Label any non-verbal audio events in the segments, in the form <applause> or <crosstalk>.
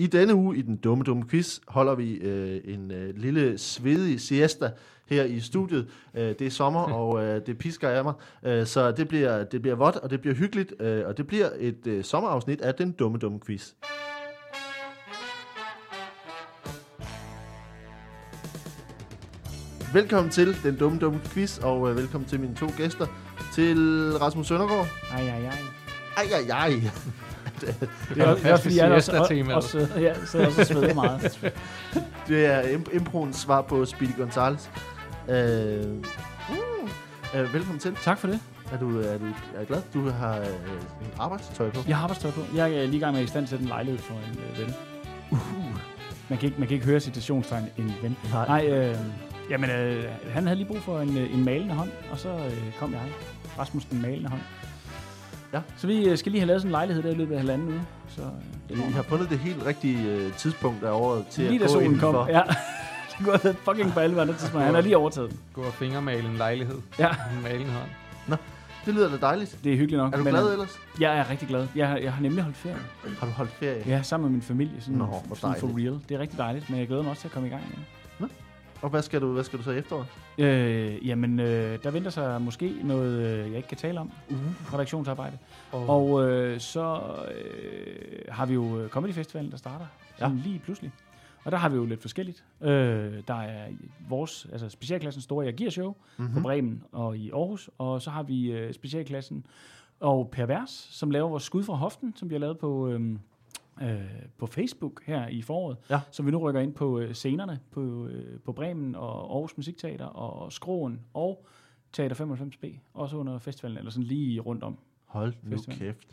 I denne uge i den dumme, dumme quiz holder vi øh, en øh, lille svedig siesta her i studiet. Øh, det er sommer, <laughs> og øh, det pisker af mig, øh, så det bliver, det bliver vådt, og det bliver hyggeligt, øh, og det bliver et øh, sommerafsnit af den dumme, dumme quiz. Velkommen til den dumme, dumme quiz, og øh, velkommen til mine to gæster. Til Rasmus Søndergaard. Ej, ej, ej. Ej, ej, ej. <laughs> Det er, også- det er også, fordi jeg også, også, også, ja, så også og sveder meget. <laughs> Det er imp- improens svar på Speedy Gonzales. Øh, øh, velkommen til. tak for det. Er du, er du er glad? Du har øh, en arbejdstøj på. Jeg har arbejdstøj på. Jeg er lige i gang med at i stand til en lejlighed for en øh, ven. Man kan, ikke, man kan ikke høre citationstegn en ven. Nej. Nej, øh, jamen, øh, han havde lige brug for en, øh, en malende hånd, og så øh, kom jeg. Rasmus den malende hånd. Ja. Så vi øh, skal lige have lavet sådan en lejlighed der i løbet af halvanden uge. Så, øh, det I går har fundet det helt rigtige øh, tidspunkt af året til Lige at gå solen kom. indenfor. Ja. <laughs> det går været fucking på andet tidspunkt. Han har lige overtaget den. Gå og fingermale en lejlighed. Ja. <laughs> Male en hånd. Det lyder da dejligt. Det er hyggeligt nok. Er du men, glad øh, ellers? Jeg er rigtig glad. Jeg, har- jeg har nemlig holdt ferie. Har du holdt ferie? Ja, sammen med min familie. Sådan, Nå, hvor sådan for real. Det er rigtig dejligt, men jeg glæder mig også til at komme i gang igen. Og hvad skal du, hvad skal du så i efteråret? Øh, jamen, øh, der venter sig måske noget, øh, jeg ikke kan tale om. Uh. Redaktionsarbejde. Og, Og øh, så øh, har vi jo øh, Comedy Festivalen, der starter sådan lige pludselig. Og der har vi jo lidt forskelligt. Øh, der er vores, altså specialklassen store jeg giver show Mm-hmm. på Bremen og i Aarhus. Og så har vi øh, specialklassen og Pervers, som laver vores skud fra hoften, som vi har lavet på, øh, øh, på Facebook her i foråret. Ja. Så vi nu rykker ind på øh, scenerne på, øh, på Bremen og Aarhus Musikteater og Skroen og Teater 95B. Også under festivalen, eller sådan lige rundt om. Hold nu Festival. kæft.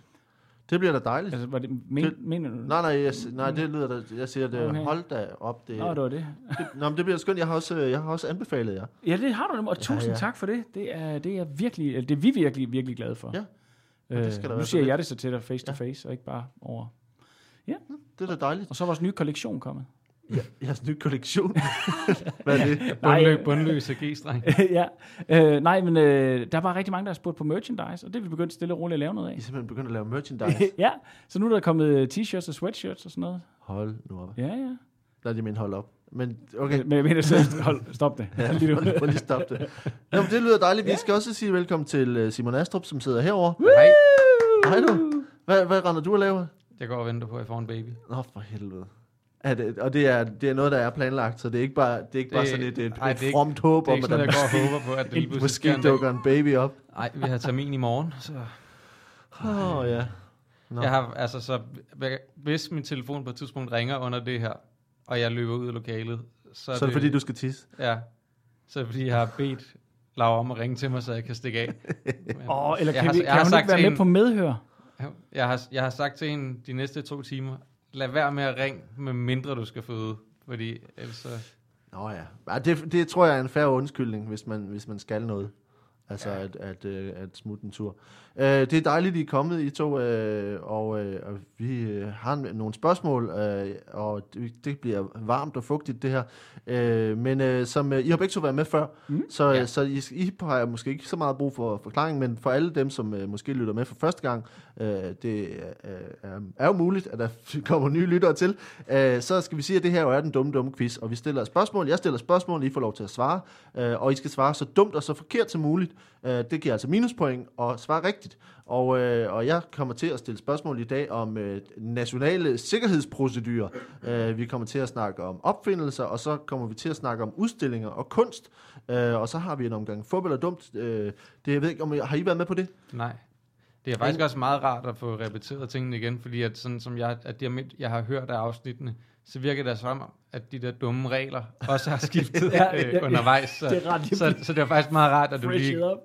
Det bliver da dejligt. Altså, var det, men, Det- mener du? Nej, nej, jeg, nej, det lyder da, jeg siger det, Okay. hold da op. Det, Nå, det var det. det, nå, men det bliver skønt. Jeg har også, øh, jeg har også anbefalet jer. Ja, det har du nemlig, og Ja, tusind ja. tak for det. Det er, det er virkelig, det er vi virkelig, virkelig glade for. Ja. Øh, det skal der nu siger jeg det så til dig face to Ja. face, og ikke bare over. Det er da dejligt. Og så er vores nye kollektion kommet. Ja, jeres nye kollektion. <laughs> Hvad er det? Nej, bundlø, øh, bundløse G-streng. <laughs> ja, øh, nej, men øh, der var rigtig mange, der har spurgt på merchandise, og det er vi begyndt stille og roligt at lave noget I er af. simpelthen begyndt at lave merchandise. <laughs> ja, så nu er der kommet t-shirts og sweatshirts og sådan noget. Hold nu op. Ja, ja. Lad det min hold op. Men okay, Men jeg mener selv, hold, stop det. Ja, Lige nu. prøv lige at stoppe det. Nå, men det lyder dejligt. Vi skal også sige velkommen til øh, Simon Astrup, som sidder herovre. Hej. Hej du. Hvad, hvad render du og laver? Jeg går og venter på, at jeg får en baby. Nå, for helvede. Er det, og det er, det er noget, der er planlagt, så det er ikke bare, det er ikke bare Det- sådan et, et, ej, et det ikke- fromt håb om, at der jeg går og håber på, at det lige <laughs> måske en dukker en baby op. Nej, vi har termin i morgen, så... Åh, oh, ja. Nå. Jeg har, altså, så, hvis min telefon på et tidspunkt ringer under det her, og jeg løber ud af lokalet, så er, Så er det fordi, du skal tisse. Ja, så er det fordi, jeg har bedt Laura om at ringe til mig, så jeg kan stikke af. <laughs> Men Åh, eller jeg kan, har- vi, jeg kan har hun sagt ikke være med hende- på medhør? Jeg har, jeg har sagt til hende de næste to timer, lad være med at ringe, med mindre du skal føde. Fordi ellers så... Nå ja. ja det, det tror jeg er en færre undskyldning, hvis man, hvis man skal noget. Altså Ja. ja. at, at, øh, at smutte en tur. Øh, det er dejligt, I er kommet, I to, øh, og, øh, og vi øh, har nogle spørgsmål, øh, og det, det bliver varmt og fugtigt, det her. Øh, men øh, som øh, I har begge to været med før, Mm. så, Ja. ja. så I, I har måske ikke så meget brug for forklaring, men for alle dem, som øh, måske lytter med for første gang, øh, det øh, er, er jo muligt, at der <laughs> kommer nye lyttere til, øh, så skal vi sige, at det her jo er den dumme, dumme quiz, og vi stiller spørgsmål. Jeg stiller spørgsmål, I får lov til at svare, øh, og I skal svare så dumt og så forkert som muligt. Øh, det giver altså minuspoint og svare rigtigt. Og, øh, og jeg kommer til at stille spørgsmål i dag om øh, nationale sikkerhedsprocedurer. Øh, vi kommer til at snakke om opfindelser, og så kommer vi til at snakke om udstillinger og kunst. Øh, og så har vi en omgang fodbold og dumt. Øh, det, jeg ved ikke, om I, har I været med på det? Nej. Det er faktisk også meget rart at få repeteret tingene igen, fordi at sådan som jeg, at jeg, jeg har hørt af afsnittene, så virker det som om, at de der dumme regler også har skiftet <laughs> Ja, ja, ja, øh, ja. undervejs. Så, Det er ret så, så det er faktisk meget rart, at du lige, du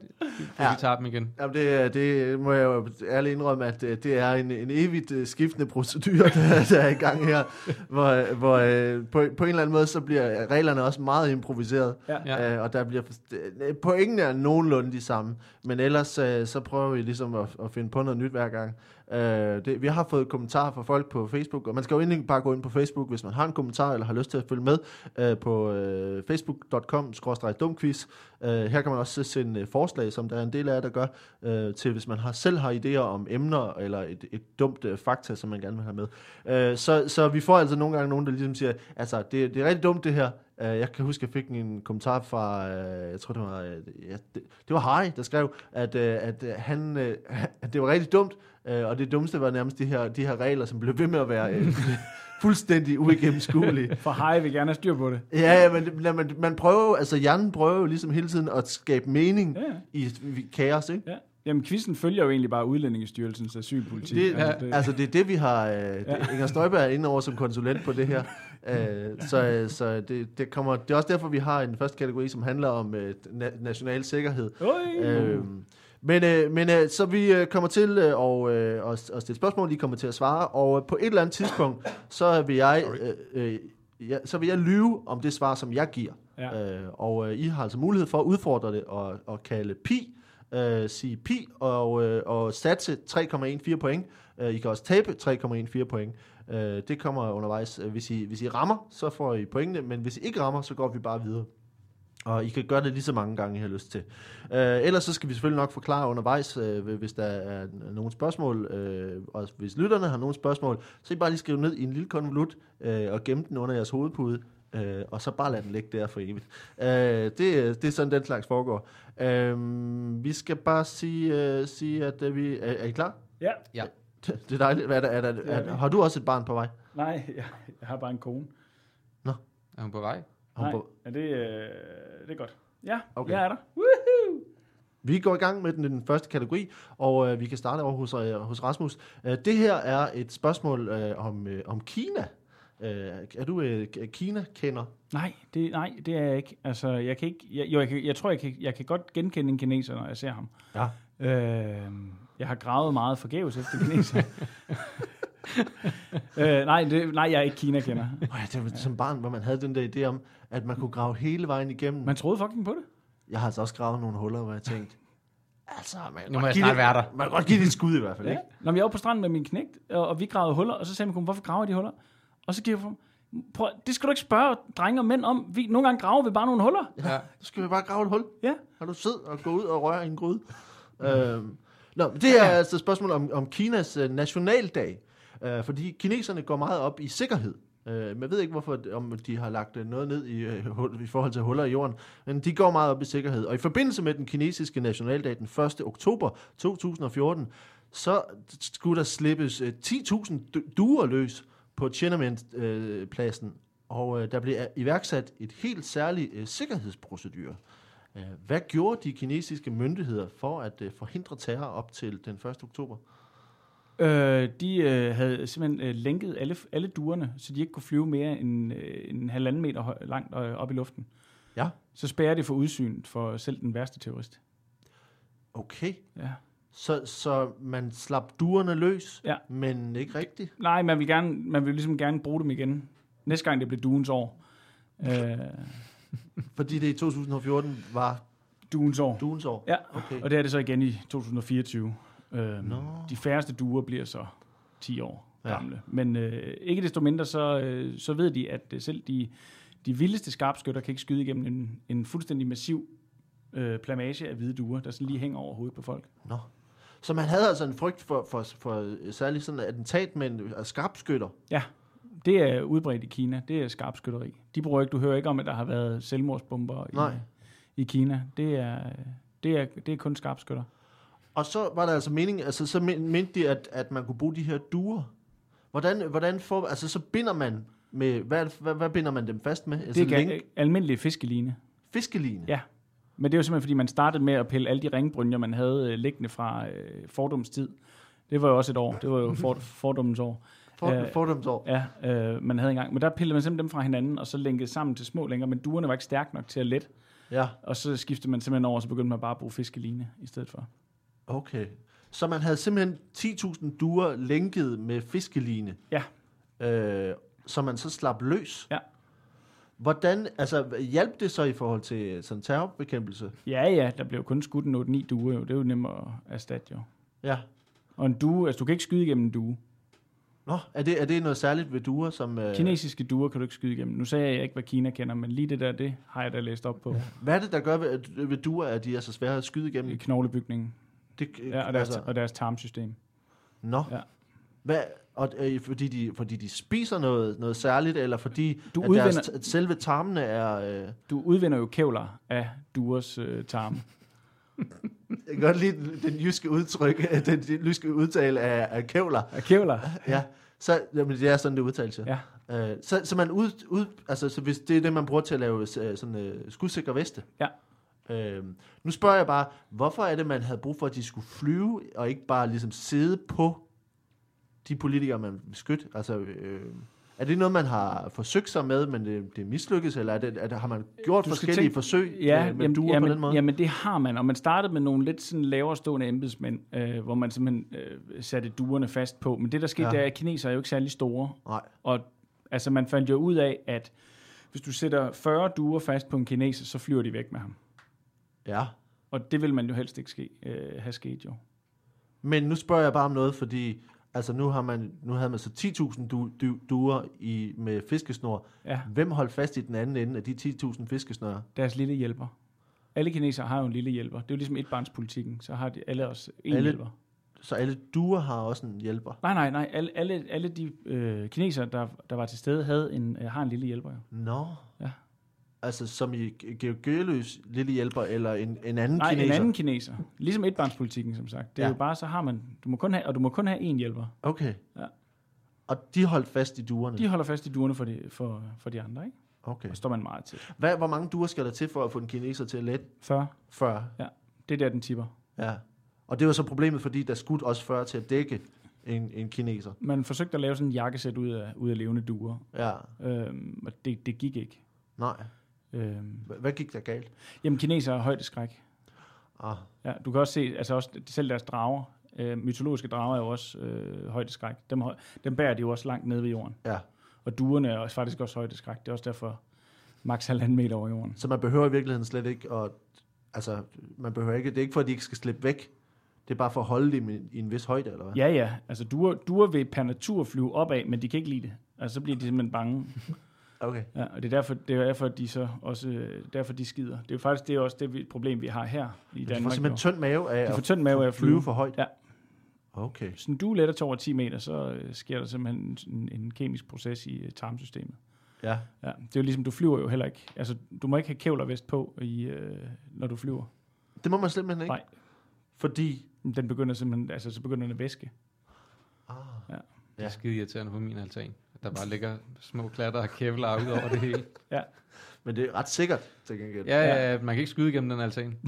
lige tager dem igen. Jamen det, det må jeg jo ærligt indrømme, at øh, det er en, en evigt øh, skiftende procedure, der, der er i gang her, hvor, hvor øh, på, på en eller anden måde, så bliver reglerne også meget improviseret, Ja. Ja. øh, og der bliver øh, pointene er nogenlunde de samme, men ellers øh, så prøver vi ligesom at, at finde på noget nyt hver gang. Øh, det, vi har fået kommentarer fra folk på Facebook, og man skal jo egentlig bare gå ind på Facebook, hvis man har en kommentar eller har lyst til at følge med øh, på øh, facebook.com-dumquiz. Øh, her kan man også sende øh, forslag, som der er en del af, der gør, øh, til hvis man har, selv har idéer om emner eller et, et dumt øh, fakta, som man gerne vil have med. Øh, så, så vi får altså nogle gange nogen, der ligesom siger, altså det, det er rigtig dumt det her, Uh, jeg kan huske, at jeg fik en kommentar fra, uh, jeg tror det var, uh, ja, det, det var Harry, der skrev, at, uh, at, uh, han, uh, <laughs> at det var rigtig dumt, uh, og det dummeste var nærmest de her, de her regler, som blev ved med at være uh, <laughs> fuldstændig uigennemskuelige. <laughs> For Harry vil gerne have styr på det. Ja, ja men man, man, man prøver altså hjernen prøver jo ligesom hele tiden at skabe mening Ja, ja. i, i kaos, ikke? Ja. Jamen, quizzen følger jo egentlig bare Udlændingestyrelsens asylpolitik. Det, altså, ja, altså det er det, vi har... Øh, det, Inger Støjberg er inde over som konsulent på det her. Øh, så så det, det, kommer, det er også derfor, vi har en første kategori, som handler om øh, na- national sikkerhed. Øj, Øh, men øh, men øh, så vi øh, kommer til øh, og, øh, at, at stille spørgsmål, I kommer til at svare, og øh, på et eller andet tidspunkt, så vil jeg, øh, øh, ja, så vil jeg lyve om det svar, som jeg giver. Ja. Øh, og øh, I har altså mulighed for at udfordre det og, og kalde pi, øh, sige pi og, øh, og satse 3,14 point. Øh, I kan også tabe 3,14 point. Øh, det kommer undervejs. Øh, hvis I, hvis I rammer, så får I pointene, men hvis I ikke rammer, så går vi bare videre. Og I kan gøre det lige så mange gange, I har lyst til. Øh, ellers så skal vi selvfølgelig nok forklare undervejs, øh, hvis der er nogle spørgsmål. Øh, og hvis lytterne har nogle spørgsmål, så I bare lige skrive ned i en lille konvolut øh, og gemme den under jeres hovedpude. Øh, og så bare lade den ligge der for evigt. Øh, det, det er sådan, den slags foregår. Øh, vi skal bare sige, øh, sige at øh, vi... Er, er I klar? Ja. Ja. Det er dejligt. Hvad er der, er der, er, det- har du også et barn på vej? Nej, jeg, jeg har bare en kone. Er hun på vej? Hun Nej, på- ja, det, øh, det er godt. Ja, Okay. okay. jeg er der. Woohoo! Vi går i gang med den, den første kategori, og øh, vi kan starte over hos, øh, hos Rasmus. Øh, det her er et spørgsmål øh, om, øh, om Kina. Øh, er du øh, Kina-kender? Nej, det, nej, det er jeg ikke. Altså, jeg kan ikke... Jeg, jo, jeg, kan, jeg tror, jeg kan, jeg kan godt genkende en kineser, når jeg ser ham. Ja. Øh, jeg har gravet meget forgæves efter kineser. <laughs> øh, nej, det, nej, jeg er ikke Kina-kender. Øh, det var som barn, hvor man havde den der idé om, at man kunne grave hele vejen igennem. Man troede fucking på det. Jeg har altså også gravet nogle huller, hvor jeg tænkte, altså, man Nu må jeg snart det- være der. Man kan godt give det et skud i hvert fald, Ja. ikke? Når jeg var på stranden med min knægt, og, og vi gravede huller, og så sagde min kone, hvorfor graver de huller? Og så gik jeg prøv, det skal du ikke spørge drenge og mænd om. Vi, nogle gange graver vi bare nogle huller. Ja. Så skal vi bare grave et hul. Ja. Har du siddet og gå ud og røre i en gryde? øhm, nå, det er altså et spørgsmål om, om Kinas øh, nationaldag. Øh, fordi kineserne går meget op i sikkerhed. Øh, men jeg ved ikke, hvorfor om de har lagt øh, noget ned i, øh, hul- i forhold til huller i jorden. Men de går meget op i sikkerhed. Og i forbindelse med den kinesiske nationaldag den 1. oktober 2014, så skulle der slippes øh, 10.000 du- duer løs på Tiananmen-pladsen. Og øh, der blev iværksat et helt særligt øh, sikkerhedsprocedur. Øh, Hvad gjorde de kinesiske myndigheder for at øh, forhindre terror op til den 1. oktober? Øh, de øh, havde simpelthen øh, lænket alle, alle duerne, så de ikke kunne flyve mere end øh, en halvanden meter høj, langt øh, op i luften. Ja. Så spærrer de for udsyn for selv den værste terrorist. Okay, Ja. Så, så man slap duerne løs, Ja. men ikke rigtigt? Nej, man vil, gerne, man vil ligesom gerne bruge dem igen. Næste gang det bliver duens år. Øh, <laughs> Fordi det i 2014 var duens år. duens år? Ja, Okay. og det er det så igen i 2024. Øh, de færreste duer bliver så 10 år Ja. gamle. Men øh, ikke desto mindre, så, øh, så ved de, at øh, selv de, de vildeste skarpskytter kan ikke skyde igennem en, en fuldstændig massiv øh, plamage af hvide duer, der sådan lige hænger over hovedet på folk. Nå. Så man havde altså en frygt for, for, for særligt sådan attentat med en skarpskytter? Ja, det er udbredt i Kina. Det er skarpskytteri. De bruger ikke, du hører ikke om, at der har været selvmordsbomber Nej. i, i Kina. Det er, det, er, det er kun skarpskytter. Og så var der altså mening, altså så men- mente de, at, at man kunne bruge de her duer. Hvordan, hvordan får, altså så binder man med, hvad, hvad, hvad binder man dem fast med? Altså Det er lænk, ga- almindelig fiskeline. fiskeline? Ja. Men det er jo simpelthen, fordi man startede med at pille alle de ringbrynjer, man havde øh, liggende fra øh, fordomstid. Det var jo også et år. Det var jo for, <laughs> fordommens år. For, Øh, fordomsår. Ja, øh, man havde engang. Men der pillede man simpelthen dem fra hinanden, og så lænkede sammen til små længere. Men duerne var ikke stærke nok til at let. Ja, Og så skiftede man simpelthen over, og så begyndte man bare at bruge fiskeline i stedet for. okay. Så man havde simpelthen 10.000 duer lænket med fiskeline? Ja. Øh, så man så slap løs? Ja. Hvordan, altså hjalp det så i forhold til sådan terrorbekæmpelse? Ja, ja, der blev kun skudt en 8-9 duer jo. Det er jo nemmere at erstatte jo. Ja. Og en due, altså du kan ikke skyde igennem en due. Nå, er det, er det noget særligt ved duer, som... Øh, Kinesiske duer kan du ikke skyde igennem. Nu sagde jeg ikke, hvad Kina kender, men lige det der, det har jeg da læst op på. Ja. hvad er det, der gør ved, ved duer, at de er så svære at skyde igennem? Knoglebygningen. Det, Ja, og deres, altså. og deres tarmsystem. Nå. Ja. Hvad, og, øh, fordi, de, fordi de spiser noget, noget særligt, eller fordi Du at deres, udvinder- at selve tarmene er... Øh, Du udvinder jo kævler af duers øh, tarme. <laughs> jeg kan godt lide den, jyske udtryk, <laughs> den, den jyske udtale af, af kævler. Af kævler? Ja, så jamen, det er sådan, det udtales. Ja. Ja. Øh, så, så man ud, ud, altså, så hvis det er det, man bruger til at lave øh, sådan øh, skudsikre veste. Ja. Øh, nu spørger jeg bare, hvorfor er det, man havde brug for, at de skulle flyve, og ikke bare ligesom sidde på de politikere, man vil beskytte? Altså, øh, er det noget, man har forsøgt sig med, men det, det er mislykkedes, eller er det, er det, har man gjort Du forskellige tænke- forsøg Ja, med, med jamen, duer jamen, på den måde? Jamen det har man, og man startede med nogle lidt sådan lavere stående embedsmænd, øh, hvor man simpelthen øh, satte duerne fast på. Men det der skete, ja. der er, at kineser er jo ikke særlig store. Nej. Og altså man fandt jo ud af, at hvis du sætter 40 duer fast på en kineser, så flyver de væk med ham. Ja. Og det vil man jo helst ikke ske, øh, have sket jo. Men nu spørger jeg bare om noget, fordi altså nu, har man, nu havde man så 10.000 du, du, duer i, med fiskesnor. Ja, Hvem holdt fast i den anden ende af de 10.000 fiskesnøre? deres lille hjælper. Alle kinesere har jo en lille hjælper. Det er jo ligesom etbarnspolitikken. Så har de alle også en Alle- hjælper. Så alle duer har også en hjælper. Nej, nej, nej. Alle, alle, alle de øh, kinesere, der, der var til stede, havde en, øh, har en lille hjælper jo. Nå. Ja. Altså som i Georg Gørløs lille hjælper, eller en, en anden Nej, kineser? en anden kineser. Ligesom etbarnspolitikken, som sagt. Det er Ja. ja. jo bare, så har man, du må kun have, og du må kun have én hjælper. Okay. Ja. Og de holdt fast i duerne? De holder fast i duerne for de, for, for de andre, ikke? Okay. Og står man meget til. Hvad, hvor mange duer skal der til for at få en kineser til at lette 40. 40? Det er der, den tipper. Ja. Og det var så problemet, fordi der skulle også 40 til at dække en, en kineser. Man forsøgte at lave sådan en jakkesæt ud af, ud af levende duer. Ja. Øhm, og det, det gik ikke. Nej. Øhm, Hvad, gik der galt? jamen, kinesere har højdeskræk. Ah. Ja, du kan også se, altså også selv deres drager, øh, mytologiske drager er jo også øh, højdeskræk. Dem, dem bærer de jo også langt nede ved jorden. Ja. Og duerne er også, faktisk også højdeskræk. Det er også derfor maks halvanden meter over jorden. Så man behøver i virkeligheden slet ikke at... Altså, man behøver ikke... Det er ikke for, at de ikke skal slippe væk. Det er bare for at holde dem i, i en vis højde, eller hvad? Ja, ja. Altså, duer, duer vil per natur flyve opad, men de kan ikke lide det. Altså, så bliver de simpelthen bange. Okay. Ja, og det er derfor, det er derfor de så også, øh, derfor de skider. Det er jo faktisk det er også det problem, vi har her i De får Danmark. simpelthen tynd mave af De får at tynd mave af at flyve flyve. for højt? Ja. Okay. En due letter til over 10 meter, så øh, sker der simpelthen en, en kemisk proces i øh, tarmsystemet. Ja. Ja, det er jo ligesom, du flyver jo heller ikke. Altså, du må ikke have kævlervest på, i, øh, når du flyver. Det må man simpelthen ikke? Nej. Fordi... Den begynder simpelthen, altså, så begynder den at væske. Ah. Ja. Det er skide irriterende på min altan. Der bare ligger små klatter og kævler ud over det hele. <laughs> Men det er ret sikkert, til gengæld. Ja, ja, man kan ikke skyde igennem den altan. <laughs>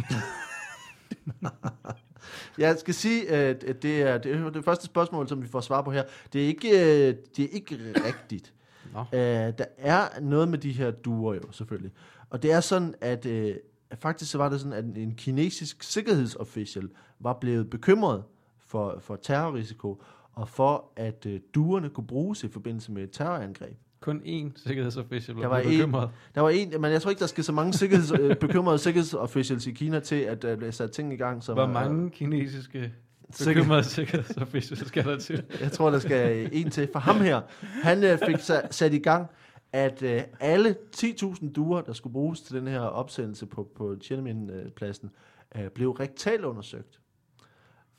Jeg skal sige, at det er det, er det første spørgsmål, som vi får svar på her. Det er ikke, øh, det er ikke rigtigt. Nå. Uh, der er noget med de her duer jo, selvfølgelig. Og det er sådan, at uh, faktisk så var det sådan, at en kinesisk sikkerhedsofficial var blevet bekymret for, for terrorrisiko, og for, at uh, duerne kunne bruges i forbindelse med et terrorangreb. Kun én sikkerhedsofficial Der var blevet en- bekymret. Der var en, men jeg tror ikke, der skal så mange sikkerheds, øh, bekymrede sikkerhedsofficials i Kina til, at uh, sætte ting i gang. Som Hvor er- mange kinesiske Sikker- bekymrede sikkerhedsofficials skal der til? <laughs> Jeg tror, der skal en til. For ham her, han øh, fik sa- sat i gang, at øh, alle 10.000 duer, der skulle bruges til den her opsendelse på, på Tiananmen-pladsen, øh, blev rektalt undersøgt.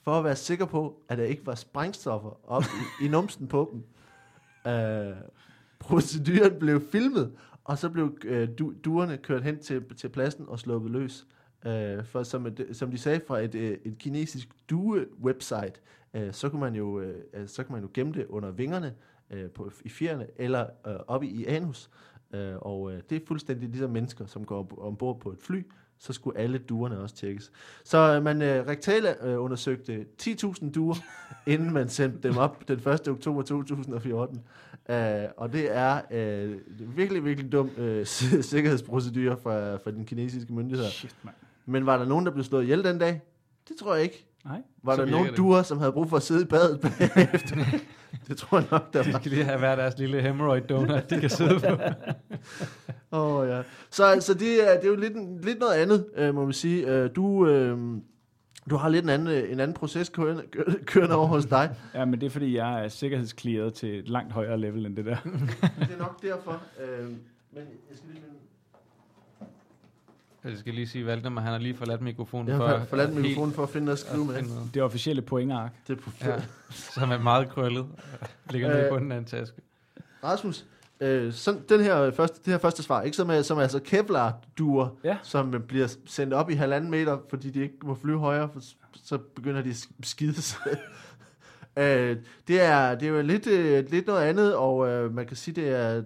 For at være sikker på, at der ikke var sprængstoffer op i, i numsen på dem. <laughs> Øh, proceduren blev filmet, og så blev øh, du, duerne kørt hen til, til pladsen og sluppet løs. Øh, for som, et, som de sagde fra et, øh, et kinesisk due-website, øh, så, kunne man jo, øh, øh så kunne man jo gemme det under vingerne øh, på, i fjerne eller øh, oppe i anus. Øh, og øh, det er fuldstændig ligesom mennesker, som går om- ombord på et fly, så skulle alle duerne også tjekkes. Så øh, man øh, rektale øh, undersøgte 10.000 duer, <laughs> inden man sendte dem op den 1. oktober 2014. Uh, og det er uh, virkelig, virkelig dum <laughs> uh, sikkerhedsprocedure for, for den kinesiske myndigheder. Shit, mand. Men var der nogen, der blev slået ihjel den dag? Det tror jeg ikke. Nej. Var der nogen det. duer, som havde brug for at sidde i badet bagefter? <laughs> det tror jeg nok, der De var. skal lige have hver deres lille hemorrhoid donut, de kan sidde på. <laughs> Oh, ja. Så, så det, er, det er jo lidt, lidt noget andet, øh, må man sige. Øh, du, øh, Du har lidt en anden, øh, en anden proces kørende, kø- <laughs> kørende over hos dig. Ja, men det er fordi, jeg er sikkerhedsklæret til et langt højere level end det der. det er nok derfor. Øh, men jeg skal lige. Jeg skal lige sige, Valdemar, han har lige forladt mikrofonen. Jeg for, har forladt mikrofonen for at finde noget at skrive med. noget. Det officielle pointark. Det er på Ja, som er meget krøllet. Ligger nede i Øh, bunden af en taske. Rasmus, øh, sådan, den her første, det her første svar, ikke, som er, som er altså Kevlar-duer, Ja. som bliver sendt op i halvanden meter, fordi de ikke må flyve højere, for så begynder de at skides. <laughs> øh, det, er, det er jo lidt, øh, lidt noget andet, og øh, man kan sige, det er,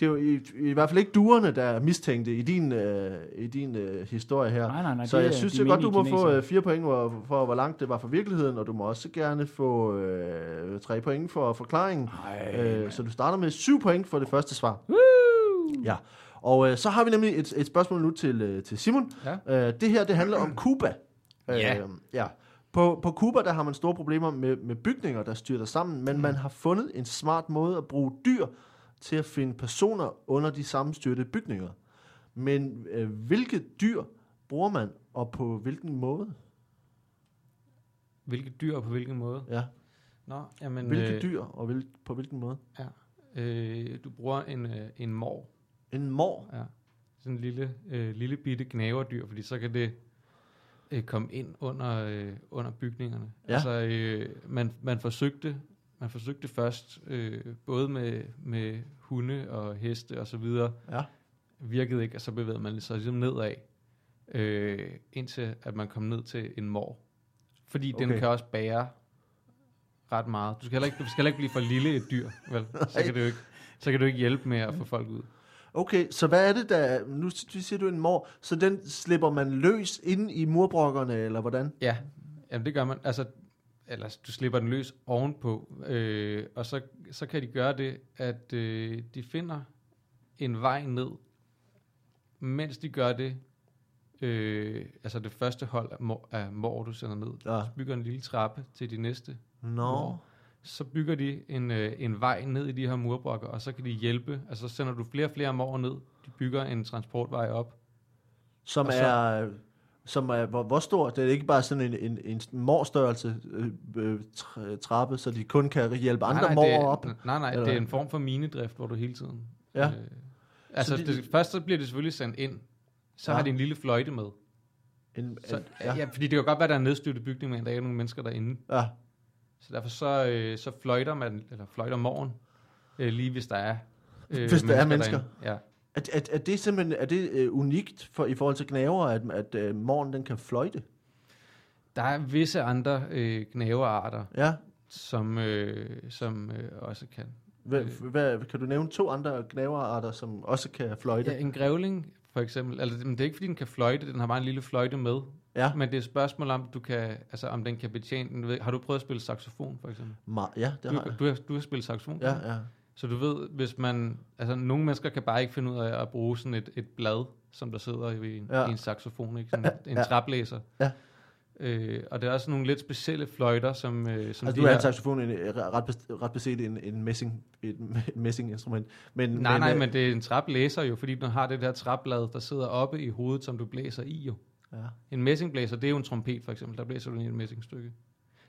det er jo i, i hvert fald ikke duerne, der er mistænkte i din, øh, i din øh, historie her. Nej, nej, nej. Så det jeg synes de jo godt, du må menige få øh, fire point for, for, hvor langt det var fra virkeligheden, og du må også gerne få øh, tre point for forklaringen. Ej, Øh, så du starter med syv point for det første svar. Woo! Ja. Og øh, så har vi nemlig et, et spørgsmål nu til, øh, til Simon. Ja. Øh, det her, det handler om Cuba. Ja. Øh, ja. På, på Cuba, der har man store problemer med, med bygninger, der styrter sammen, men Mm. man har fundet en smart måde at bruge dyr til at finde personer under de sammenstyrte bygninger. Men øh, hvilke dyr bruger man, og på hvilken måde? Hvilke dyr og på hvilken måde? Ja. Nå, jamen, Hvilke øh, dyr, og hvil, på hvilken måde? Øh, du bruger en, øh, en mor. En mor. Ja. Sådan en lille, øh, lille bitte gnaverdyr, fordi så kan det øh, komme ind under, øh, under bygningerne. Ja. Altså, øh, man, man forsøgte man forsøgte først øh, både med, med hunde og heste og så videre, Ja. virkede ikke, og så bevægede man sig ligesom nedad, øh, indtil at man kom ned til en mor. Fordi okay. Den kan også bære ret meget. Du skal heller ikke, du skal heller ikke blive for lille et dyr, vel? Så kan, jo ikke, så kan du ikke hjælpe med at få folk ud. Okay, så hvad er det, der... Nu siger du en mor, så den slipper man løs ind i murbrokkerne, eller hvordan? Ja, jamen det gør man. Altså, eller du slipper den løs ovenpå, øh, og så, så kan de gøre det, at øh, de finder en vej ned, mens de gør det, øh, altså det første hold af mor, af mor du sender ned, Ja. så bygger en lille trappe til de næste Nå. mor. Så bygger de en, øh, en vej ned i de her murbrokker, og så kan de hjælpe, altså så sender du flere og flere mor ned, de bygger en transportvej op, Som Og så- er... Som er, hvor, hvor stor? Det er ikke bare sådan en, en, en morstørrelse øh, øh, tra- trappe, så de kun kan hjælpe andre nej, mor nej, er, op. Nej, nej, Eller det er en form for minedrift, hvor du hele tiden... Ja. Øh, altså, Så de- det, først så bliver det selvfølgelig sendt ind. Så Ja. har de en lille fløjte med. En, Så, en, ja. ja, fordi det kan godt være, der er en nedstyrtet bygning, men der er nogen mennesker derinde. ja. Så derfor så, øh, så fløjter man, eller fløjter morgen, øh, lige hvis der er øh, Hvis der er mennesker. derinde. Ja. Er, er, er det simpelthen er det, øh, unikt for, i forhold til gnaver, at, at øh, morgen den kan fløjte? Der er visse andre øh, gnaverarter, Ja. som, øh, som øh, også kan. Hvad, Øh. hvad, kan du nævne to andre gnaverarter, som også kan fløjte? Ja, en grævling, for eksempel. Altså, men det er ikke, fordi den kan fløjte, den har bare en lille fløjte med. Ja. Men det er et spørgsmål om, du kan, altså, om den kan betjene den. Har du prøvet at spille saxofon, for eksempel? Ma- ja, det Du, har jeg. du, har, du har spillet saxofon? Ja, ja. Så du ved, hvis man... Altså, nogle mennesker kan bare ikke finde ud af at bruge sådan et, et blad, som der sidder i en, Ja. ja. i en saxofon, ikke? Sådan en Ja. traplæser. Ja. Øh, og der er også nogle lidt specielle fløjter, som, øh, som Altså, de du er her... en saxofon en, ret, ret beset en, en messing, et, et messinginstrument. Men, Nej, nej, øh, men det er en traplæser jo, fordi den har det der trapblad, der sidder oppe i hovedet, som du blæser i jo. Ja. En messingblæser, det er jo en trompet for eksempel, der blæser du i et messingstykke.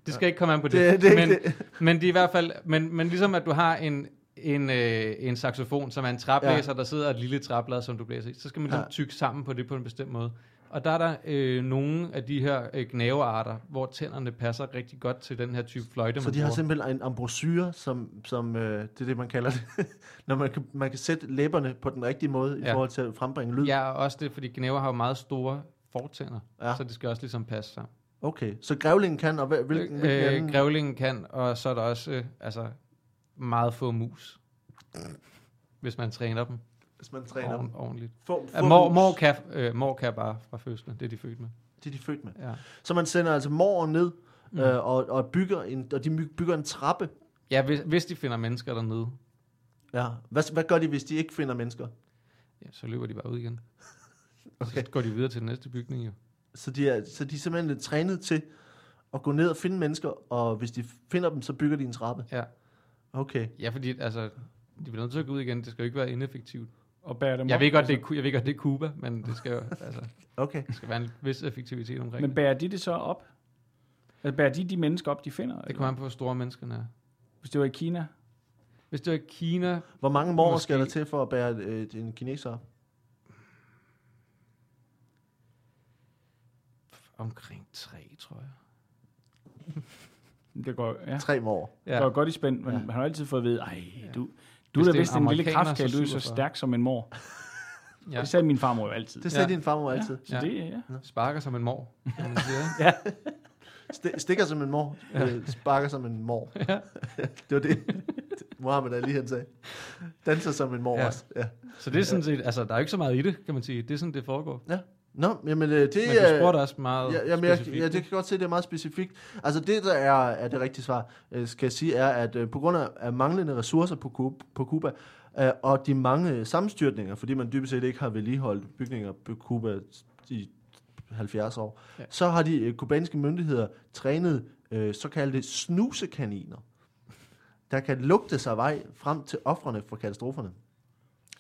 Det skal Ja. ja. ikke komme an på det. Det, det, det, men, det, men det er i hvert fald, men, men ligesom at du har en, en, øh, en saxofon, som er en traplæser, ja. der sidder et lille trapblad, som du blæser i, så skal man ligesom Ja. tykke sammen på det på en bestemt måde. Og der er der øh, nogle af de her øh, gnavearter, hvor tænderne passer rigtig godt til den her type fløjte, så man de har bruger. simpelthen en embouchure, som, som øh, det er det, man kalder det, <laughs> når man kan, man kan sætte læberne på den rigtige måde i Ja. forhold til at frembringe lyd. Ja, og også det, fordi gnæver har jo meget store fortænder, Ja. så det skal også ligesom passe sammen. Okay, så grævlingen kan, og hvil- hvilken, hvilken Øh, anden? grævlingen kan, og så er der også øh, altså, meget få mus. Hvis man træner dem hvis man træner dem. ordent, ordentligt. Få, Ja, mor, mor, kan, øh, mor kan bare fra fødslen, det er de født med. Det er de født med. Ja. Så man sender altså mor ned, Mm. øh, og, og, bygger en, og de bygger en trappe. ja, hvis, hvis de finder mennesker dernede, Ja. Hvad, hvad gør de, hvis de ikke finder mennesker? ja, så løber de bare ud igen. <laughs> Okay. Så går de videre til den næste bygning jo. Så de er, så de er simpelthen lidt trænet til at gå ned og finde mennesker, og hvis de finder dem, så bygger de en trappe. Ja. Okay. ja, fordi altså, de bliver nødt til at gå ud igen, det skal jo ikke være ineffektivt. Og bærer dem Jeg op, ved godt, altså. det er, jeg ved godt, det er Cuba, men det skal jo, altså, <laughs> Okay. der skal være en vis effektivitet omkring Men det. bærer de det så op? Altså, bærer de de mennesker op, de finder? Det kommer an på, hvor store menneskerne er. Hvis det var i Kina? Hvis det var i Kina, Hvor mange mor Måske- skal der til for at bære øh, en kineser op? omkring tre, tror jeg. <laughs> Det går, ja. Tre mor. Det går godt i spænd, men Ja. man har altid fået at vide, ej, du, du Hvis er da vist en en lille kraftkage, så du er så 47. stærk som en mor. <laughs> Ja. Det sagde min farmor jo altid. Det sagde Ja. din farmor ja, altid. så Ja. det, ja. Sparker som en mor, kan man sige. <laughs> ja. Sti- stikker som en mor. Øh, sparker som en mor. Ja. <laughs> det var det. Mohammed Ali han sagde. Danser som en mor Ja. også. Ja. Så det er sådan set, altså der er jo ikke så meget i det, kan man sige. Det er sådan, det foregår. Nå, jamen øh, det Men er... spurgte også meget Ja, jamen, jeg, ja, det kan godt se, det er meget specifikt. Altså det, der er, er det rigtige svar, øh, skal jeg sige, er, at øh, på grund af, af manglende ressourcer på, Cuba, på Cuba, øh, og de mange sammenstyrtninger, fordi man dybest set ikke har vedligeholdt bygninger på Cuba i 70 år, ja. så har de øh, kubanske myndigheder trænet øh, såkaldte snusekaniner, der kan lugte sig vej frem til offrene for katastroferne.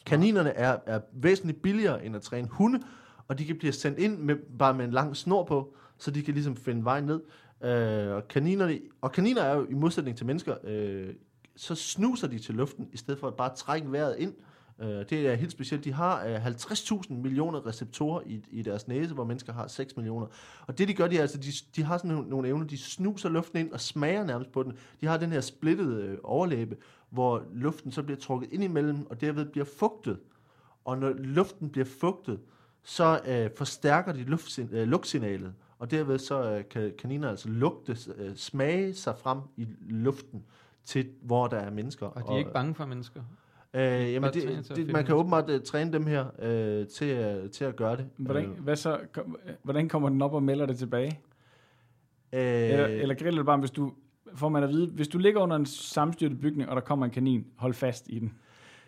Kaninerne er, er væsentligt billigere end at træne hunde, og de kan blive sendt ind med, bare med en lang snor på, så de kan ligesom finde vej ned. Øh, og, kaninerne, og kaniner er jo i modsætning til mennesker, øh, så snuser de til luften, i stedet for at bare trække vejret ind. Øh, det er helt specielt. De har øh, 50.000 millioner receptorer i, i deres næse, hvor mennesker har 6 millioner. Og det de gør, de, er, altså, de, de har sådan nogle, nogle evner, de snuser luften ind og smager nærmest på den. De har den her splittede øh, overlæbe, hvor luften så bliver trukket ind imellem, og derved bliver fugtet. Og når luften bliver fugtet, så øh, forstærker de luftsin, øh, lugtsignalet, og derved så øh, kan kaniner altså lugte, øh, smage sig frem i luften til, hvor der er mennesker. Og de er ikke bange for mennesker. Øh, jamen det, det, man kan åbenbart uh, træne dem her uh, til, uh, til at gøre det. Hvordan, hvad så, kom, hvordan kommer den op og melder det tilbage? Øh, Eller, eller griller det bare, hvis du får man at vide, hvis du ligger under en sammenstyrtet bygning, og der kommer en kanin, hold fast i den.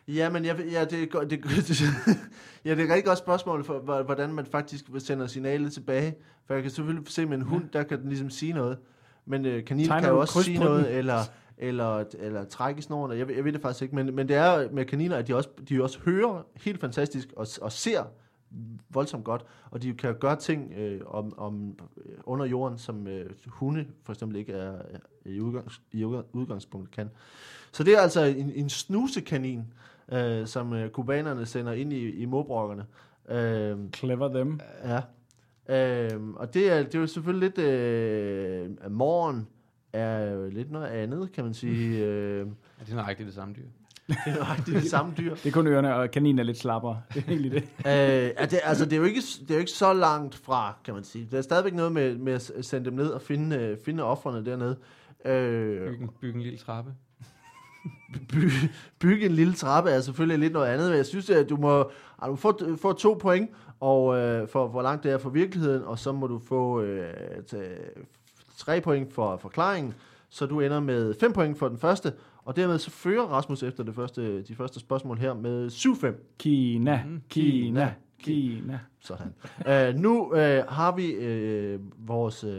Ja, men jeg, ja, det, er det, det, <laughs> ja, det er et rigtig godt spørgsmål for, hvor- hvordan man faktisk sender signalet tilbage. For jeg kan selvfølgelig se med en hund, der kan den ligesom sige noget. Men øh, kaninen kan jo også sige den? noget, eller, eller, eller trække i snoren. Jeg, ved- jeg ved det faktisk ikke. Men, men det er med kaniner, at de også, de også hører helt fantastisk og, og ser voldsomt godt. Og de kan gøre ting øh, om, om øh, under jorden, som øh, hunde for eksempel ikke er, i, udgangs, i udgang- udgangspunktet kan. Så det er altså en, en snusekanin, øh, som øh, kubanerne sender ind i, i morbrokkerne. Øh, Clever dem. ja. Øh, og det er, det er jo selvfølgelig lidt... Øh, morgen er jo lidt noget andet, kan man sige. Øh, Ja, det er nøjagtigt det samme dyr. <laughs> det er nøjagtigt det samme dyr. Det er kun ørerne, og kaninen er lidt slappere. Det er egentlig det. <laughs> øh, er det, altså, det er, jo ikke, det er jo ikke så langt fra, kan man sige. Der er stadigvæk noget med, med at sende dem ned og finde, øh, finde offrene dernede. Øh, Bygge en, bygge en lille trappe. By, bygge en lille trappe er selvfølgelig lidt noget andet, men jeg synes, at du må ah, du får, får to point og øh, for hvor langt det er fra virkeligheden, og så må du få øh, tre point for forklaringen, så du ender med fem point for den første, og dermed så fører Rasmus efter det første, de første spørgsmål her med 7-5. Kina, Mhm. Kina, Kina. Sådan. uh, nu uh, har vi uh, vores uh,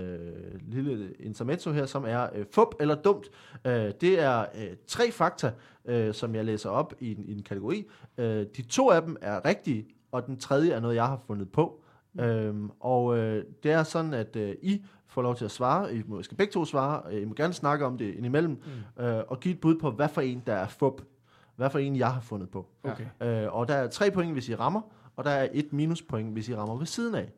lille intermezzo her, som er uh, fup eller dumt. Uh, det er uh, tre fakta, uh, som jeg læser op i, en- i en kategori. Uh, de to af dem er rigtige, og den tredje er noget, jeg har fundet på. Um, og uh, det er sådan, at uh, I får lov til at svare. I må, skal begge to svare. Uh, I må gerne snakke om det indimellem, mm. uh, og give et bud på, hvad for en, der er fup. Hvad for en, jeg har fundet på. Okay. Øh, og der er tre point, hvis I rammer, og der er et minuspoint, hvis I rammer ved siden af.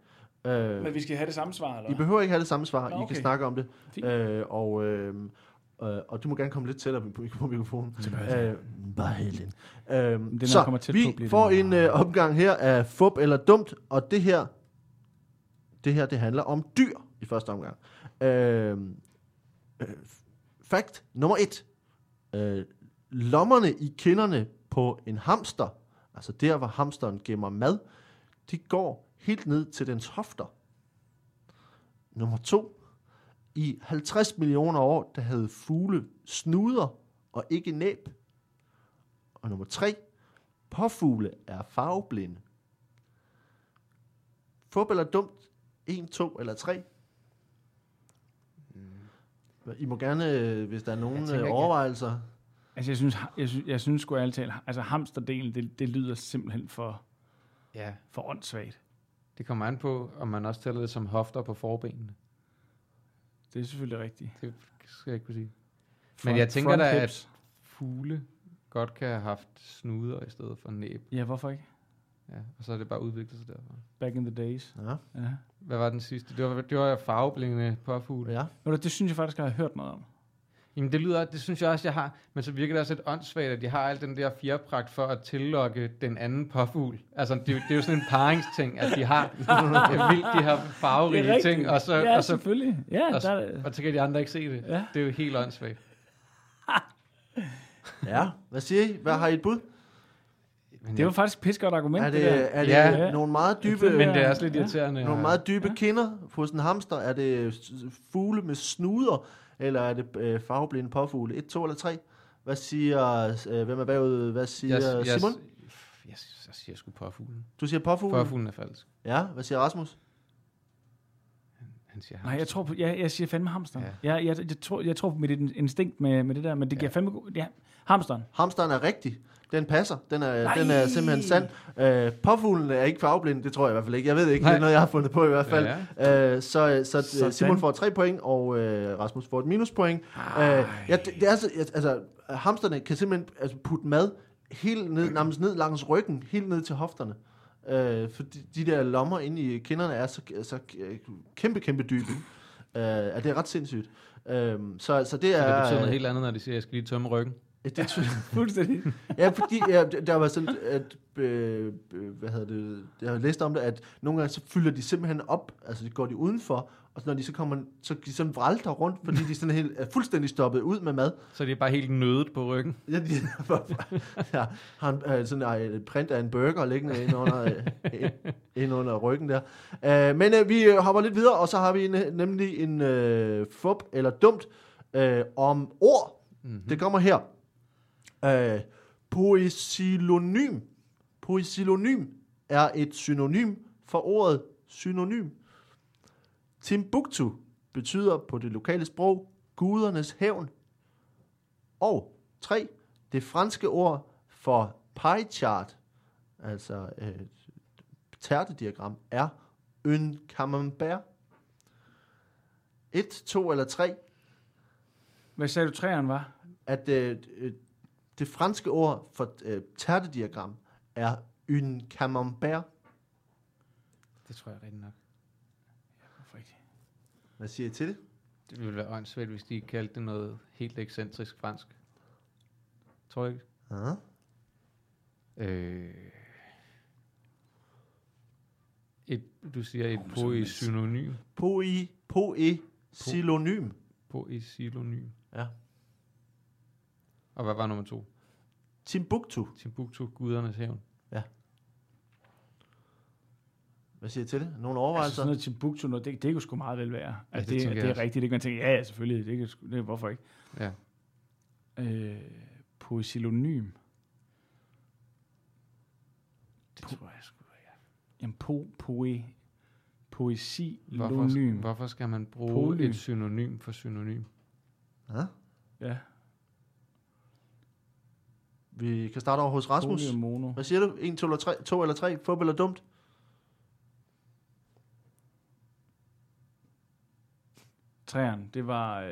Øh, Men vi skal have det samme svar, eller I behøver ikke have det samme svar, Nå, I okay. kan snakke om det. Fint. Øh, og, øh, øh, og du må gerne komme lidt tættere på, på mikrofonen. Øh, bare helt ind. Øh, når så kommer tæt vi på, får en øh, omgang her af fup eller dumt, og det her, det her, det handler om dyr i første omgang. Øh, øh, fact nummer et. Øh, lommerne i kinderne på en hamster, altså der, hvor hamsteren gemmer mad, de går helt ned til dens hofter. Nummer to. I 50 millioner år, der havde fugle snuder og ikke næb. Og nummer tre. Påfugle er farveblinde. Fup eller dumt? 1, 2 eller 3? I må gerne, øh, hvis der er nogen tænker øh, overvejelser. Altså, jeg synes, jeg synes, jeg synes sgu ærligt talt, altså hamsterdelen, det, det lyder simpelthen for, Ja, for åndssvagt. det kommer an på, om man også tæller det som hofter på forbenene. Det er selvfølgelig rigtigt. Det skal jeg ikke kunne sige. Front- jeg tænker da, at-. Fugle godt kan have haft snuder i stedet for næb. Ja, hvorfor ikke? Ja, og så er det bare udviklet sig derfra. Back in the days. Ja. Ja. Hvad var den sidste? Det var, det var farveblinde påfugle. ja. Du, Det synes jeg faktisk, jeg har hørt noget om. Jamen det lyder, det synes jeg også, jeg har. Men så virker det også lidt åndssvagt, at de har al den der fjerpragt for at tillokke den anden påfugl. Altså det, det er jo sådan en paringsting, at de har det er vildt, de har farverige ting, og så, ja, og, så, selvfølgelig. Ja, og, der, er- og så kan de andre ikke se det. ja. Det er jo helt åndssvagt. <laughs> ja. Hvad siger I? Hvad har I et bud? Men, det var faktisk et pissegodt argument, Er det, det, der. er det Ja. nogle meget dybe... men det er også lidt Ja. irriterende. Nogle meget dybe Ja. kinder hos en hamster? Er det fugle med snuder, eller er det øh, farveblinde påfugle? Et, to eller tre? Hvad siger, øh, hvem er bagud? Hvad siger jeg, Simon? Jeg, jeg, jeg siger sgu påfuglen. Du siger påfugle? Påfuglen er falsk. Ja, hvad siger Rasmus? Han siger Nej, jeg tror på, jeg, jeg siger fandme hamster. Ja. Jeg, jeg, jeg, tror, jeg tror på mit in- instinkt med, med det der, men det giver fandme god... Ja, hamsteren. Hamsteren er rigtig. Den passer. Den er, Nej. den er simpelthen sand. Øh, påfuglen er ikke farveblind, det tror jeg i hvert fald ikke. Jeg ved ikke, Nej. det er noget, jeg har fundet på i hvert fald. Ja, Øh, så så Sådan. Simon får tre point, og øh, Rasmus får et minuspoint. Øh, ja, det, det er altså, altså, hamsterne kan simpelthen altså, putte mad helt ned, nærmest ned langs ryggen, helt ned til hofterne. Øh, for de, de der lommer inde i kinderne er så, så kæmpe, kæmpe dybe. Øh, at det er ret sindssygt. Øh, så, så det Så er... det betyder noget øh, helt andet, når de siger, at jeg skal lige tømme ryggen. det, det, <laughs> Fuldstændig. Ja, fordi ja, der var sådan, at, øh, øh, hvad hedder det, jeg har læst om det, at nogle gange så fylder de simpelthen op, altså de går de udenfor, og så når de så kommer, så de sådan vralter rundt, fordi de sådan helt, er fuldstændig stoppet ud med mad. Så de er bare helt nødet på ryggen. Ja, de <laughs> ja, har en, øh, sådan øh, et print af en burger liggende ind under, øh, ind- under ryggen der. Øh, men øh, vi øh, hopper lidt videre, og så har vi en, nemlig en øh, fup eller dumt øh, om ord. Mm-hmm. Det kommer her. Øh, poesilonym. Poesilonym er et synonym for ordet synonym. Timbuktu betyder på det lokale sprog gudernes hævn. Og 3. Det franske ord for pie chart, altså øh, tærtediagram, er un camembert. 1, 2 eller 3 Hvad sagde du, træeren var? at øh, øh, det franske ord for øh, tærtediagram er un camembert. Det tror jeg rigtigt nok. Hvad siger I til det? Det ville være åndssvagt, hvis de kaldte det noget helt ekscentrisk fransk. Tror jeg ikke? Ja. Øh, et, du siger et Oh, så poesynonym. Poe, poesilonym. Poesilonym. Ja. Og hvad var nummer to? Timbuktu. Timbuktu, gudernes hævn. Hvad siger I til det? Nogle Altså overvejelser? sådan noget Timbuktu, noget, det, det kunne sgu meget vel være. Altså, det det, tænker det, jeg er også. rigtigt, det kan man tænke, ja, ja, selvfølgelig, det, kan, sgu- det, hvorfor ikke? Ja. Øh, poesilonym. Det tror jeg sgu, ja. Jamen, po, poe, poesi, Hvorfor, hvorfor skal man bruge Poly. et synonym for synonym? Ja. Ja, Vi kan starte over hos Rasmus. poly og mono. Hvad siger du? 1, 2 eller 3? 2 eller 3? Fup eller dumt? Træeren, det var, øh,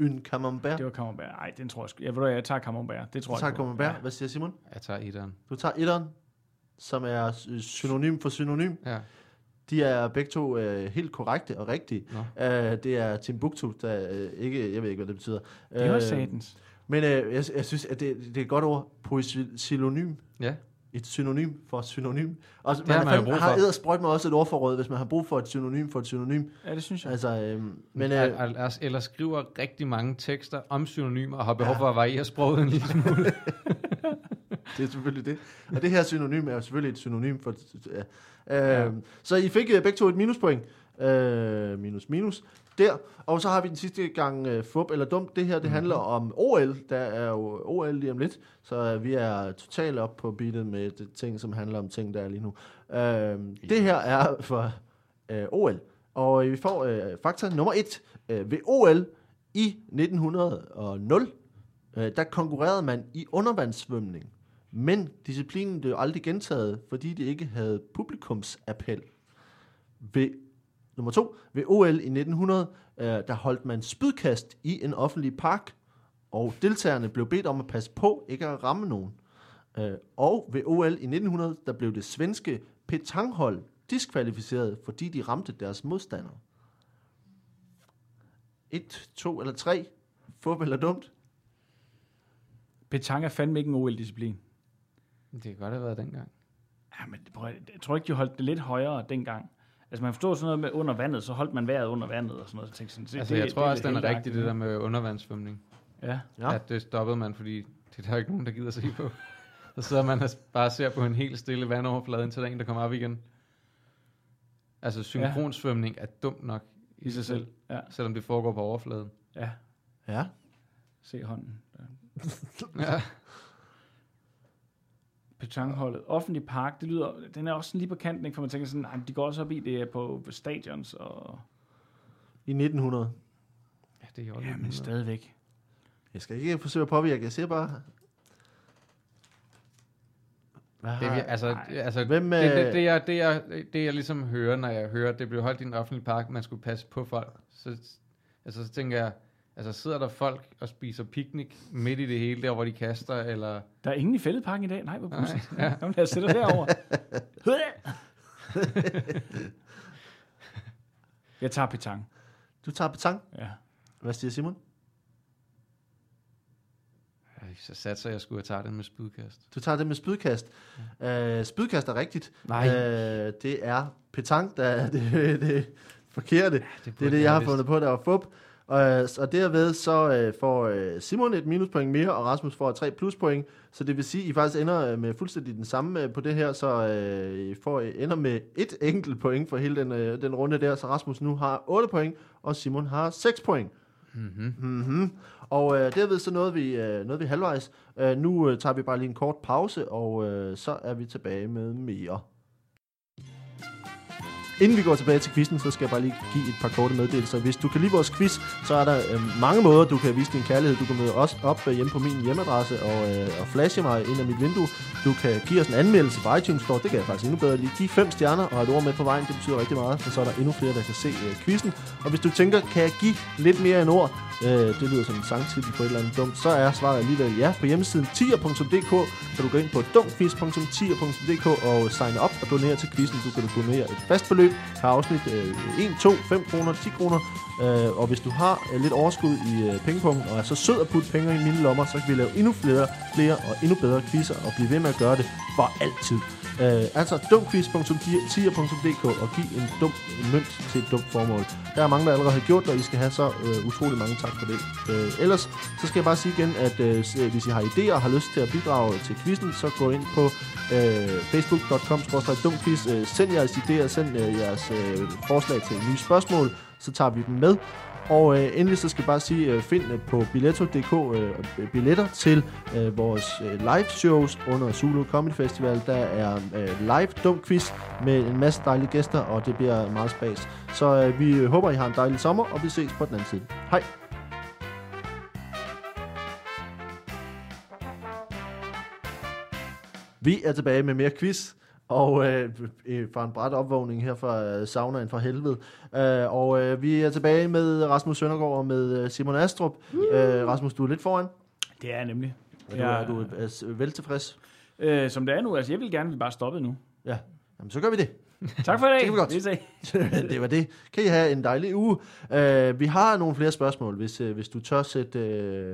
Un camembert. det var Camembert. Nej, den tror jeg sgu. Jeg ved jeg tager Camembert. Det tror Du jeg tager på. camembert. Hvad siger Simon? Jeg tager etteren. Du tager etteren, som er synonym for synonym. Ja. De er begge to øh, helt korrekte og rigtige. Nå. Øh, det er Timbuktu, der øh, ikke, jeg ved ikke, hvad det betyder. Det er også Øh, satans. Men øh, jeg, jeg synes, at det, det er et godt ord. Poesilonym. Ja. Et synonym for et synonym. Og har man, man jo fandme- brug har for. eddersprøjt mig også et ordforråd, hvis man har brug for et synonym for et synonym. Ja, det synes jeg. Altså, øh, men øh, øh, eller, eller skriver rigtig mange tekster om synonymer og har behov Ja. for at variere sproget en lille smule. <laughs> det er selvfølgelig det. Og det her synonym er jo selvfølgelig et synonym for... Ja. Øh, Ja. Så I fik øh, begge to et minuspoint. Øh, minus, minus. Der. Og så har vi den sidste gang øh, fup eller dumt. Det her, det handler om OL. Der er jo OL lige om lidt. Så øh, vi er totalt op på beatet med det, ting, som handler om ting, der er lige nu. Øh, det her er for øh, OL. Og vi får øh, fakta nummer et. Øh, ved OL i 1900, øh, der konkurrerede man i undervandssvømning. Men disciplinen blev aldrig gentaget, fordi det ikke havde publikumsappel. Ved Nummer to, ved OL i 1900, øh, der holdt man spydkast i en offentlig park, og deltagerne blev bedt om at passe på ikke at ramme nogen. Øh, og ved OL i 1900, der blev det svenske petanghold diskvalificeret, fordi de ramte deres modstandere. Et, to eller tre. Fup eller dumt. Petang er fandme ikke en OL-disciplin. Det kan godt have været dengang. Ja, men prøv, jeg tror ikke, de holdt det lidt højere dengang. Altså man forstår sådan noget med under vandet, så holdt man vejret under vandet og sådan noget. Så tænkte jeg sådan, Altså, jeg tror også, den er rigtig, det der med undervandssvømning. Ja, Ja. Ja. At det stoppede man, fordi det er der ikke nogen, der gider se på. Så sidder man og bare ser på en helt stille vandoverflade, indtil der er en, der kommer op igen. Altså, synkronsvømning er dumt nok i sig selv. Ja, selvom det foregår på overfladen. ja. Ja. Se hånden. Ja. <laughs> Ja. Petangholdet. Offentlig park, det lyder, den er også sådan lige på kanten, ikke? for man tænker sådan, nej, de går også op i det er på stadions, og I 1900. ja, det er jo ja, men stadigvæk. Jeg skal ikke forsøge at påvirke, jeg siger bare... Hvad Det, har, er, altså, Nej. altså Hvem, det, øh, det, det, jeg, det, jeg, det, jeg ligesom hører, når jeg hører, det blev holdt i en offentlig park, man skulle passe på folk, så, altså, så tænker jeg, altså sidder der folk og spiser picnic midt i det hele, der hvor de kaster, eller... Der er ingen i fældeparken i dag. Nej, hvor pudsigt. ja. Ja. Jamen, lad os sætte os derovre. jeg tager petang. Du tager petang. Ja. Hvad siger Simon? Så satser jeg skulle have taget den med spydkast. Du tager det med spydkast. Uh, spydkast er rigtigt. Nej. Uh, det er petang, der er det, <laughs> det forkerte. det, Det er det, jeg har fundet på, der var fup. Og, så derved så øh, får øh, Simon et minuspoint mere, og Rasmus får tre pluspoint. Så det vil sige, at I faktisk ender øh, med fuldstændig den samme øh, på det her, så øh, I får, I ender med et enkelt point for hele den, øh, den runde der. Så Rasmus nu har 8 point, og Simon har 6 point. Mm-hmm. Mm-hmm. Og øh, derved så nåede vi, øh, nåede vi halvvejs. Øh, nu øh, tager vi bare lige en kort pause, og øh, så er vi tilbage med mere. Inden vi går tilbage til quizzen, så skal jeg bare lige give et par korte meddelelser. Hvis du kan lide vores quiz, så er der øh, mange måder, du kan vise din kærlighed. Du kan møde os op øh, hjemme på min hjemmeadresse og, øh, og flashe mig ind af mit vindue. Du kan give os en anmeldelse på iTunes Store. Det kan jeg faktisk endnu bedre lige. Giv fem stjerner og et ord med på vejen. Det betyder rigtig meget, for så er der endnu flere, der kan se øh, quizzen. Og hvis du tænker, kan jeg give lidt mere end ord? Øh, det lyder som en sangtitel på et eller andet dumt. Så er svaret alligevel ja. På hjemmesiden tier.dk så du går ind på dumquiz.tier.dk og signe op og donere til quizzen. Du kan donere et fast beløb per afsnit. Øh, 1, 2, 5 kroner, 10 kroner. Øh, og hvis du har øh, lidt overskud i øh, pengepunkten og er så sød at putte penge i mine lommer, så kan vi lave endnu flere, flere og endnu bedre quizzer og blive ved med at gøre det for altid. Øh, altså dumquiz.tier.dk og giv en dum mønt til et dumt formål. Der er mange, der allerede har gjort det, og I skal have så øh, utrolig mange tak for det. Øh, ellers så skal jeg bare sige igen, at øh, øh hvis I har idéer og har lyst til at bidrage til quizzen, så gå ind på øh, facebook.com dumquiz. Øh, send jeres idéer, send øh, jeres øh, forslag til nye spørgsmål, så tager vi dem med. Og øh, endelig så skal jeg bare sige, øh, find øh, på billetto.dk øh, øh, billetter til øh, vores øh, live shows under Zulu Comedy Festival. Der er øh, live dum quiz med en masse dejlige gæster, og det bliver meget spas. Så øh, vi håber, I har en dejlig sommer, og vi ses på den anden side. Hej! Vi er tilbage med mere quiz, og øh, øh, fra en bræt opvågning her fra øh, saunaen fra helvede. Øh, og øh, vi er tilbage med Rasmus Søndergaard og med øh, Simon Astrup. Øh, Rasmus, du er lidt foran. Det er jeg nemlig. Er du, Ja. er du øh, s- vel tilfreds? Øh, som det er nu, altså jeg vil gerne, at vi bare stoppede nu. Ja, Jamen, så gør vi det. Tak for i dag. Det kan vi godt. Vi ses. <laughs> det var det. Kan I have en dejlig uge. Uh, vi har nogle flere spørgsmål, hvis, uh, hvis du tør sætte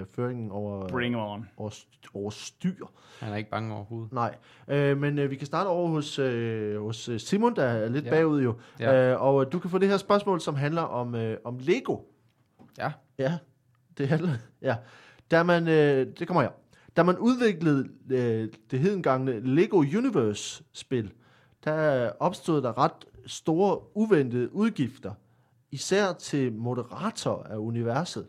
uh, føringen over, Bring on. over, over styr. Han er ikke bange overhovedet. Nej, uh, men uh, vi kan starte over hos, uh, hos Simon, der er lidt Ja. bagud jo. Ja. Uh, og du kan få det her spørgsmål, som handler om, uh, om Lego. Ja. Ja, det handler... Ja. Da man, øh, det kommer her. Da man udviklede øh, det hedengangne Lego Universe-spil, der opstod der ret store uventede udgifter, især til moderator af universet.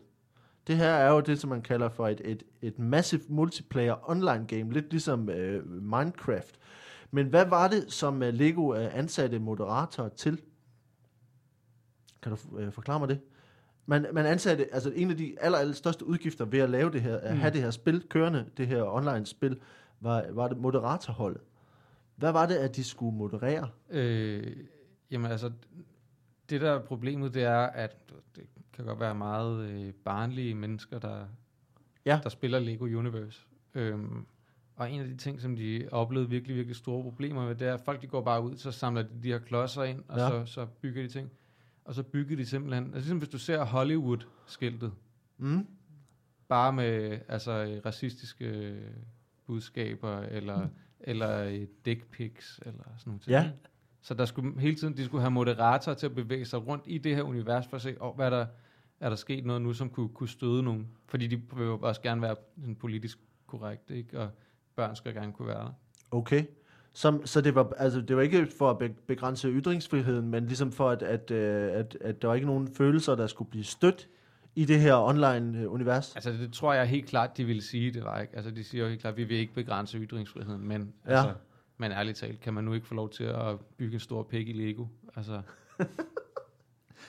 Det her er jo det, som man kalder for et, et, et massive multiplayer online game, lidt ligesom øh, Minecraft. Men hvad var det, som øh, Lego øh, ansatte moderatorer til? Kan du øh, forklare mig det? Man, man ansatte, altså en af de aller, aller største udgifter ved at lave det her, at Mm. have det her spil kørende, det her online spil, var, var det moderatorholdet. Hvad var det, at de skulle moderere? Øh, jamen altså, det der er problemet, det er, at det kan godt være meget øh, barnlige mennesker, der, Ja. der spiller Lego Universe. Øhm, og en af de ting, som de oplevede virkelig, virkelig store problemer med, det er, at folk de går bare ud, så samler de de her klodser ind, og Ja. så, så bygger de ting. Og så bygger de simpelthen, altså ligesom hvis du ser Hollywood-skiltet, Mm. bare med altså, racistiske øh, budskaber, eller, eller dick pics, eller sådan nogle ting. Ja. Så der skulle hele tiden, de skulle have moderatorer til at bevæge sig rundt i det her univers, for at se, oh, hvad der, er der sket noget nu, som kunne, kunne støde nogen. Fordi de vil jo også gerne være sådan politisk korrekt, ikke? Og børn skal gerne kunne være der. Okay. Som, så det var, altså, det var ikke for at be- begrænse ytringsfriheden, men ligesom for, at, at, øh, at, at der var ikke nogen følelser, der skulle blive stødt i det her online-univers. Altså, det tror jeg helt klart, de ville sige, det var ikke. Altså, de siger jo helt klart, vi vil ikke begrænse ytringsfriheden, men, Ja. altså, men ærligt talt, kan man nu ikke få lov til at bygge en stor pæk i Lego? Altså, <laughs>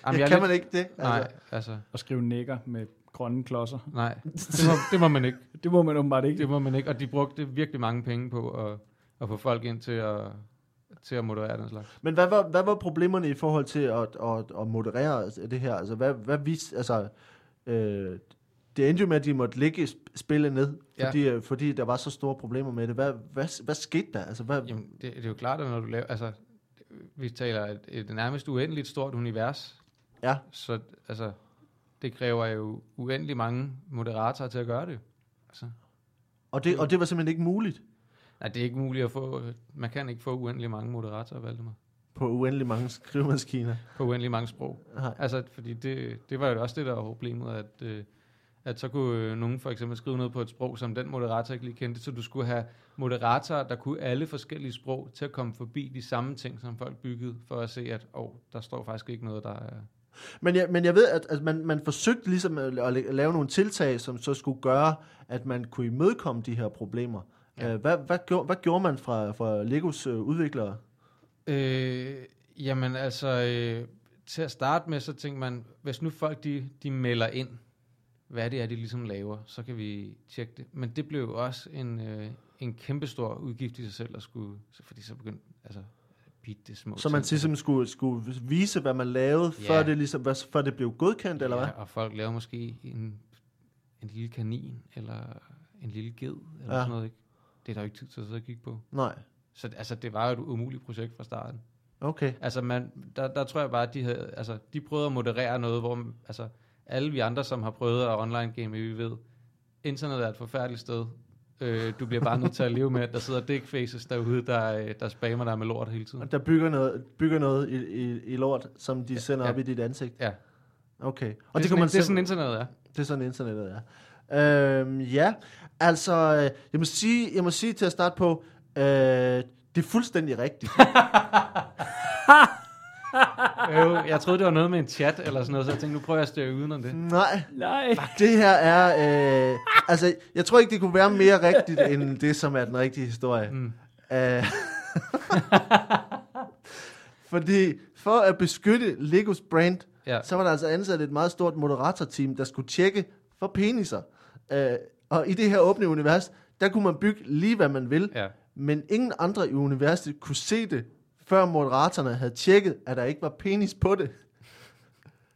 Jamen, er kan lidt- man ikke det? Nej, altså, Og skrive nækker med grønne klodser. nej. Det må, det må man ikke. <laughs> Det må man åbenbart ikke. Det må man ikke. Og de brugte virkelig mange penge på at, at få folk ind til at, til at moderere den slags. Men hvad var, hvad var problemerne i forhold til at, at, at moderere det her? Altså, hvad, hvad vis, altså, øh, det endte jo med, at de måtte lægge sp- spillet ned, Ja. fordi, øh, fordi der var så store problemer med det. Hvad, hvad, hvad skete der? Altså, hvad, Jamen, det, det er jo klart, at når du laver... Altså, vi taler et, et nærmest uendeligt stort univers. Ja. Så altså, det kræver jo uendelig mange moderatorer til at gøre det. Altså, og, det, og det var simpelthen ikke muligt nej, det er ikke muligt at få... Man kan ikke få uendelig mange moderatorer, Valdemar. På uendelig mange skrivemaskiner. På uendelig mange sprog. Nej. Altså, fordi det, det var jo også det, der var problemet, at, øh, at så kunne øh, nogen for eksempel skrive noget på et sprog, som den moderator ikke lige kendte, så du skulle have moderatorer, der kunne alle forskellige sprog, til at komme forbi de samme ting, som folk byggede, for at se, at oh, der står faktisk ikke noget, der er... Men jeg, men jeg ved, at, at man, man forsøgte ligesom at, at la- lave nogle tiltag, som så skulle gøre, at man kunne imødekomme de her problemer. Ja. Ja. Hvad, hvad, gjorde, hvad gjorde man fra, fra Legos øh, udviklere? Øh, jamen altså, øh, til at starte med, så tænker man, hvis nu folk de, de melder ind, hvad det er, de ligesom laver, så kan vi tjekke det. Men det blev jo også en, øh, en kæmpestor udgift i sig selv, at skulle, fordi så begyndte, altså, det små Så man ting. ligesom skulle, skulle vise, hvad man lavede, Ja. før, det ligesom, hvad- før det blev godkendt, eller hvad? Ja, og folk laver måske en, en lille kanin, eller en lille ged, eller ja. sådan noget, ikke? Det er der jo ikke tid til at sidde og kigge på. Nej. Så altså, det var jo et umuligt projekt fra starten. Okay. Altså, man, der, der tror jeg bare, at de, havde, altså, de prøvede at moderere noget, hvor altså, alle vi andre, som har prøvet at online game, vi ved, internet er et forfærdeligt sted. Øh, du bliver bare nødt til at leve med, at der sidder dick faces derude, der, øh, der spammer dig med lort hele tiden. Og der bygger noget, bygger noget i, i, i lort, som de sender Ja. op i dit ansigt. Ja, Okay. Og det, det, kan sådan, man det er sådan internettet er. Det er sådan internettet er. Øhm, ja, altså, øh, jeg må sige, jeg må sige til at starte på, øh, det er fuldstændig rigtigt. <laughs> Jo, jeg troede, det var noget med en chat eller sådan noget, så jeg tænkte, nu prøver jeg at støre uden om det. Nej, Nej. det her er, øh, altså, jeg tror ikke, det kunne være mere rigtigt, end det, som er den rigtige historie. Mm. Øh, <laughs> fordi for at beskytte Legos brand, Ja. så var der altså ansat et meget stort moderatorteam, der skulle tjekke for peniser. Øh, og i det her åbne univers, der kunne man bygge lige, hvad man vil. ja. Men ingen andre i universet kunne se det, før moderatorerne havde tjekket, at der ikke var penis på det.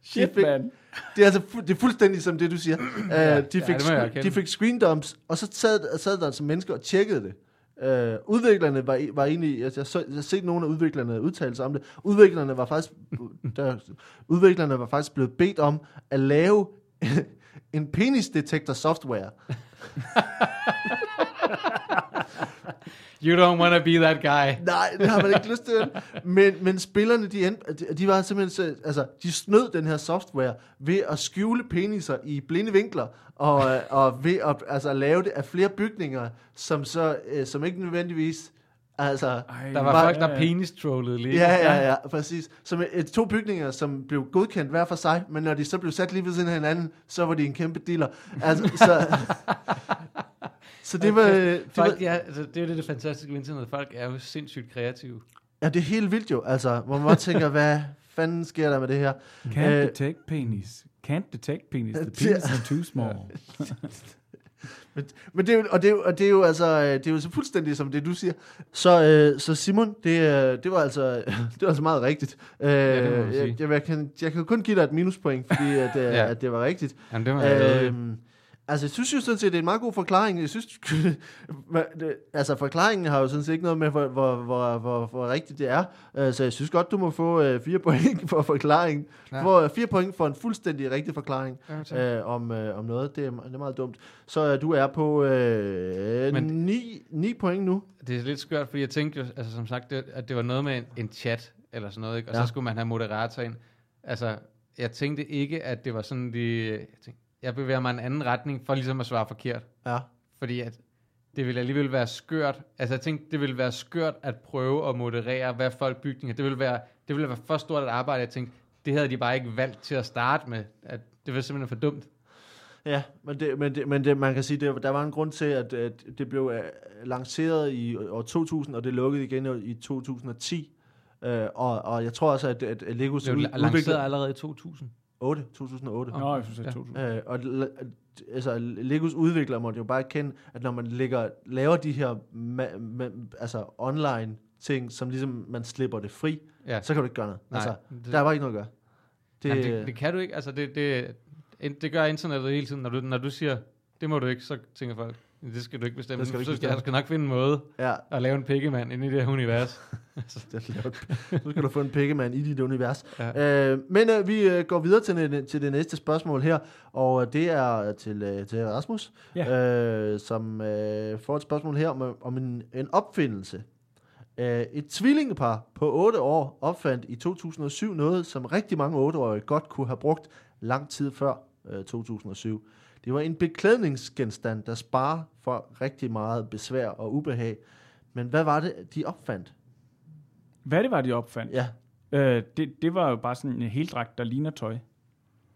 Shit, fik- man. Det er altså fu- det er fuldstændig som det, du siger. Uh, Ja, de, fik scre- erkende. de fik screen dumps, og så sad, sad der altså mennesker og tjekkede det. Uh, udviklerne var, var egentlig, altså jeg, så, jeg har set nogle af udviklerne udtale sig om det. Udviklerne var faktisk, <laughs> der, udviklerne var faktisk blevet bedt om at lave <laughs> en penisdetektor software. <laughs> You don't want to be that guy. Nej, det har man ikke lyst til. Men, men spillerne, de, endte, de, de var simpelthen, så- altså, de snød den her software ved at skjule peniser i blinde vinkler, og, øh, og ved at altså, lave det af flere bygninger, som så, øh, som ikke nødvendigvis, altså, Ej, Der var Bare- folk, der penis-trollede lige. ja, ja, ja, præcis. Som øh, to bygninger, som blev godkendt hver for sig, men når de så blev sat lige ved siden af hinanden, så var de en kæmpe dealer. Altså, så, <laughs> så det var, øh, det var, Folk, ja, altså, det er jo det, det fantastiske ved internet. Folk er jo sindssygt kreative. ja, det er helt vildt jo, altså, hvor man bare tænker, hvad fanden sker der med det her? Can't Øh, detect penis. Can't detect penis. The <laughs> det- penis is too small. <laughs> Men, men det, er jo, og, det, er jo, og det er jo altså øh, det er jo så fuldstændig som det du siger. Så, øh, så Simon, det, øh, det var altså <laughs> det var altså meget rigtigt. Øh, det må man sige. jeg, jeg, jeg, kan, jeg kan kun give dig et minuspoint, fordi at, øh, Ja. at det var rigtigt. Jamen, det var øh, altså, jeg synes jo sådan set, det er en meget god forklaring. Jeg synes, <laughs> altså, forklaringen har jo sådan set ikke noget med, hvor, hvor, hvor, hvor, hvor rigtigt det er. Øh, så jeg synes godt, du må få øh, fire <laughs> point for forklaringen. Ja. får øh, fire point for en fuldstændig rigtig forklaring Ja, øh, om, øh, om noget. Det er, det er meget dumt. Så øh, du er på øh, Men- 9, 9 point nu. Det er lidt skørt, fordi jeg tænkte jo, altså som sagt, det, at det var noget med en, en chat, eller sådan noget, ikke? og Ja. så skulle man have moderator ind. Altså, jeg tænkte ikke, at det var sådan, de, jeg, tænkte, jeg bevæger mig en anden retning, for ligesom at svare forkert. Ja. Fordi at det ville alligevel være skørt. Altså jeg tænkte, det ville være skørt at prøve at moderere, hvad folk bygninger. Det ville være, det ville være for stort et arbejde. Jeg tænkte, det havde de bare ikke valgt til at starte med. At det var simpelthen for dumt. Ja, men, det, men, det, men det, man kan sige, det, der var en grund til, at, at det blev øh, lanceret i år 2000, og det lukkede igen i 2010. Øh, og, og jeg tror også, at, at Legos Det blev lanceret allerede i 2000. 8, 2008. Nå, jeg synes, det er Ja. 2000. Øh, og altså, Legos udvikler måtte jo bare erkende, at når man lægger, laver de her ma- ma- altså online ting, som ligesom man slipper det fri, Ja. så kan du ikke gøre noget. Nej, altså, det- der er bare ikke noget at gøre. Det, Jamen, det, det kan du ikke. Altså, det, det, det, det gør internettet hele tiden. Når du, når du siger, det må du ikke, så tænker folk, det skal du ikke bestemme. Det skal du ikke så skal, bestemme. jeg skal nok finde en måde ja, at lave en pikkemand inde i det her univers. det er nu skal du få en pikkemand i dit univers. Ja. Øh, men øh, vi øh, går videre til, det- til det næste spørgsmål her, og øh, det er til, øh, til Rasmus, øh, som øh, får et spørgsmål her om, om en, en opfindelse. Øh, et tvillingepar på 8 år opfandt i 2007 noget, som rigtig mange 8-årige godt kunne have brugt lang tid før øh, 2007. Det var en beklædningsgenstand, der sparer for rigtig meget besvær og ubehag. Men hvad var det, de opfandt? Hvad det var, de opfandt? Ja, Øh, det, det var jo bare sådan en heldragt, der ligner tøj.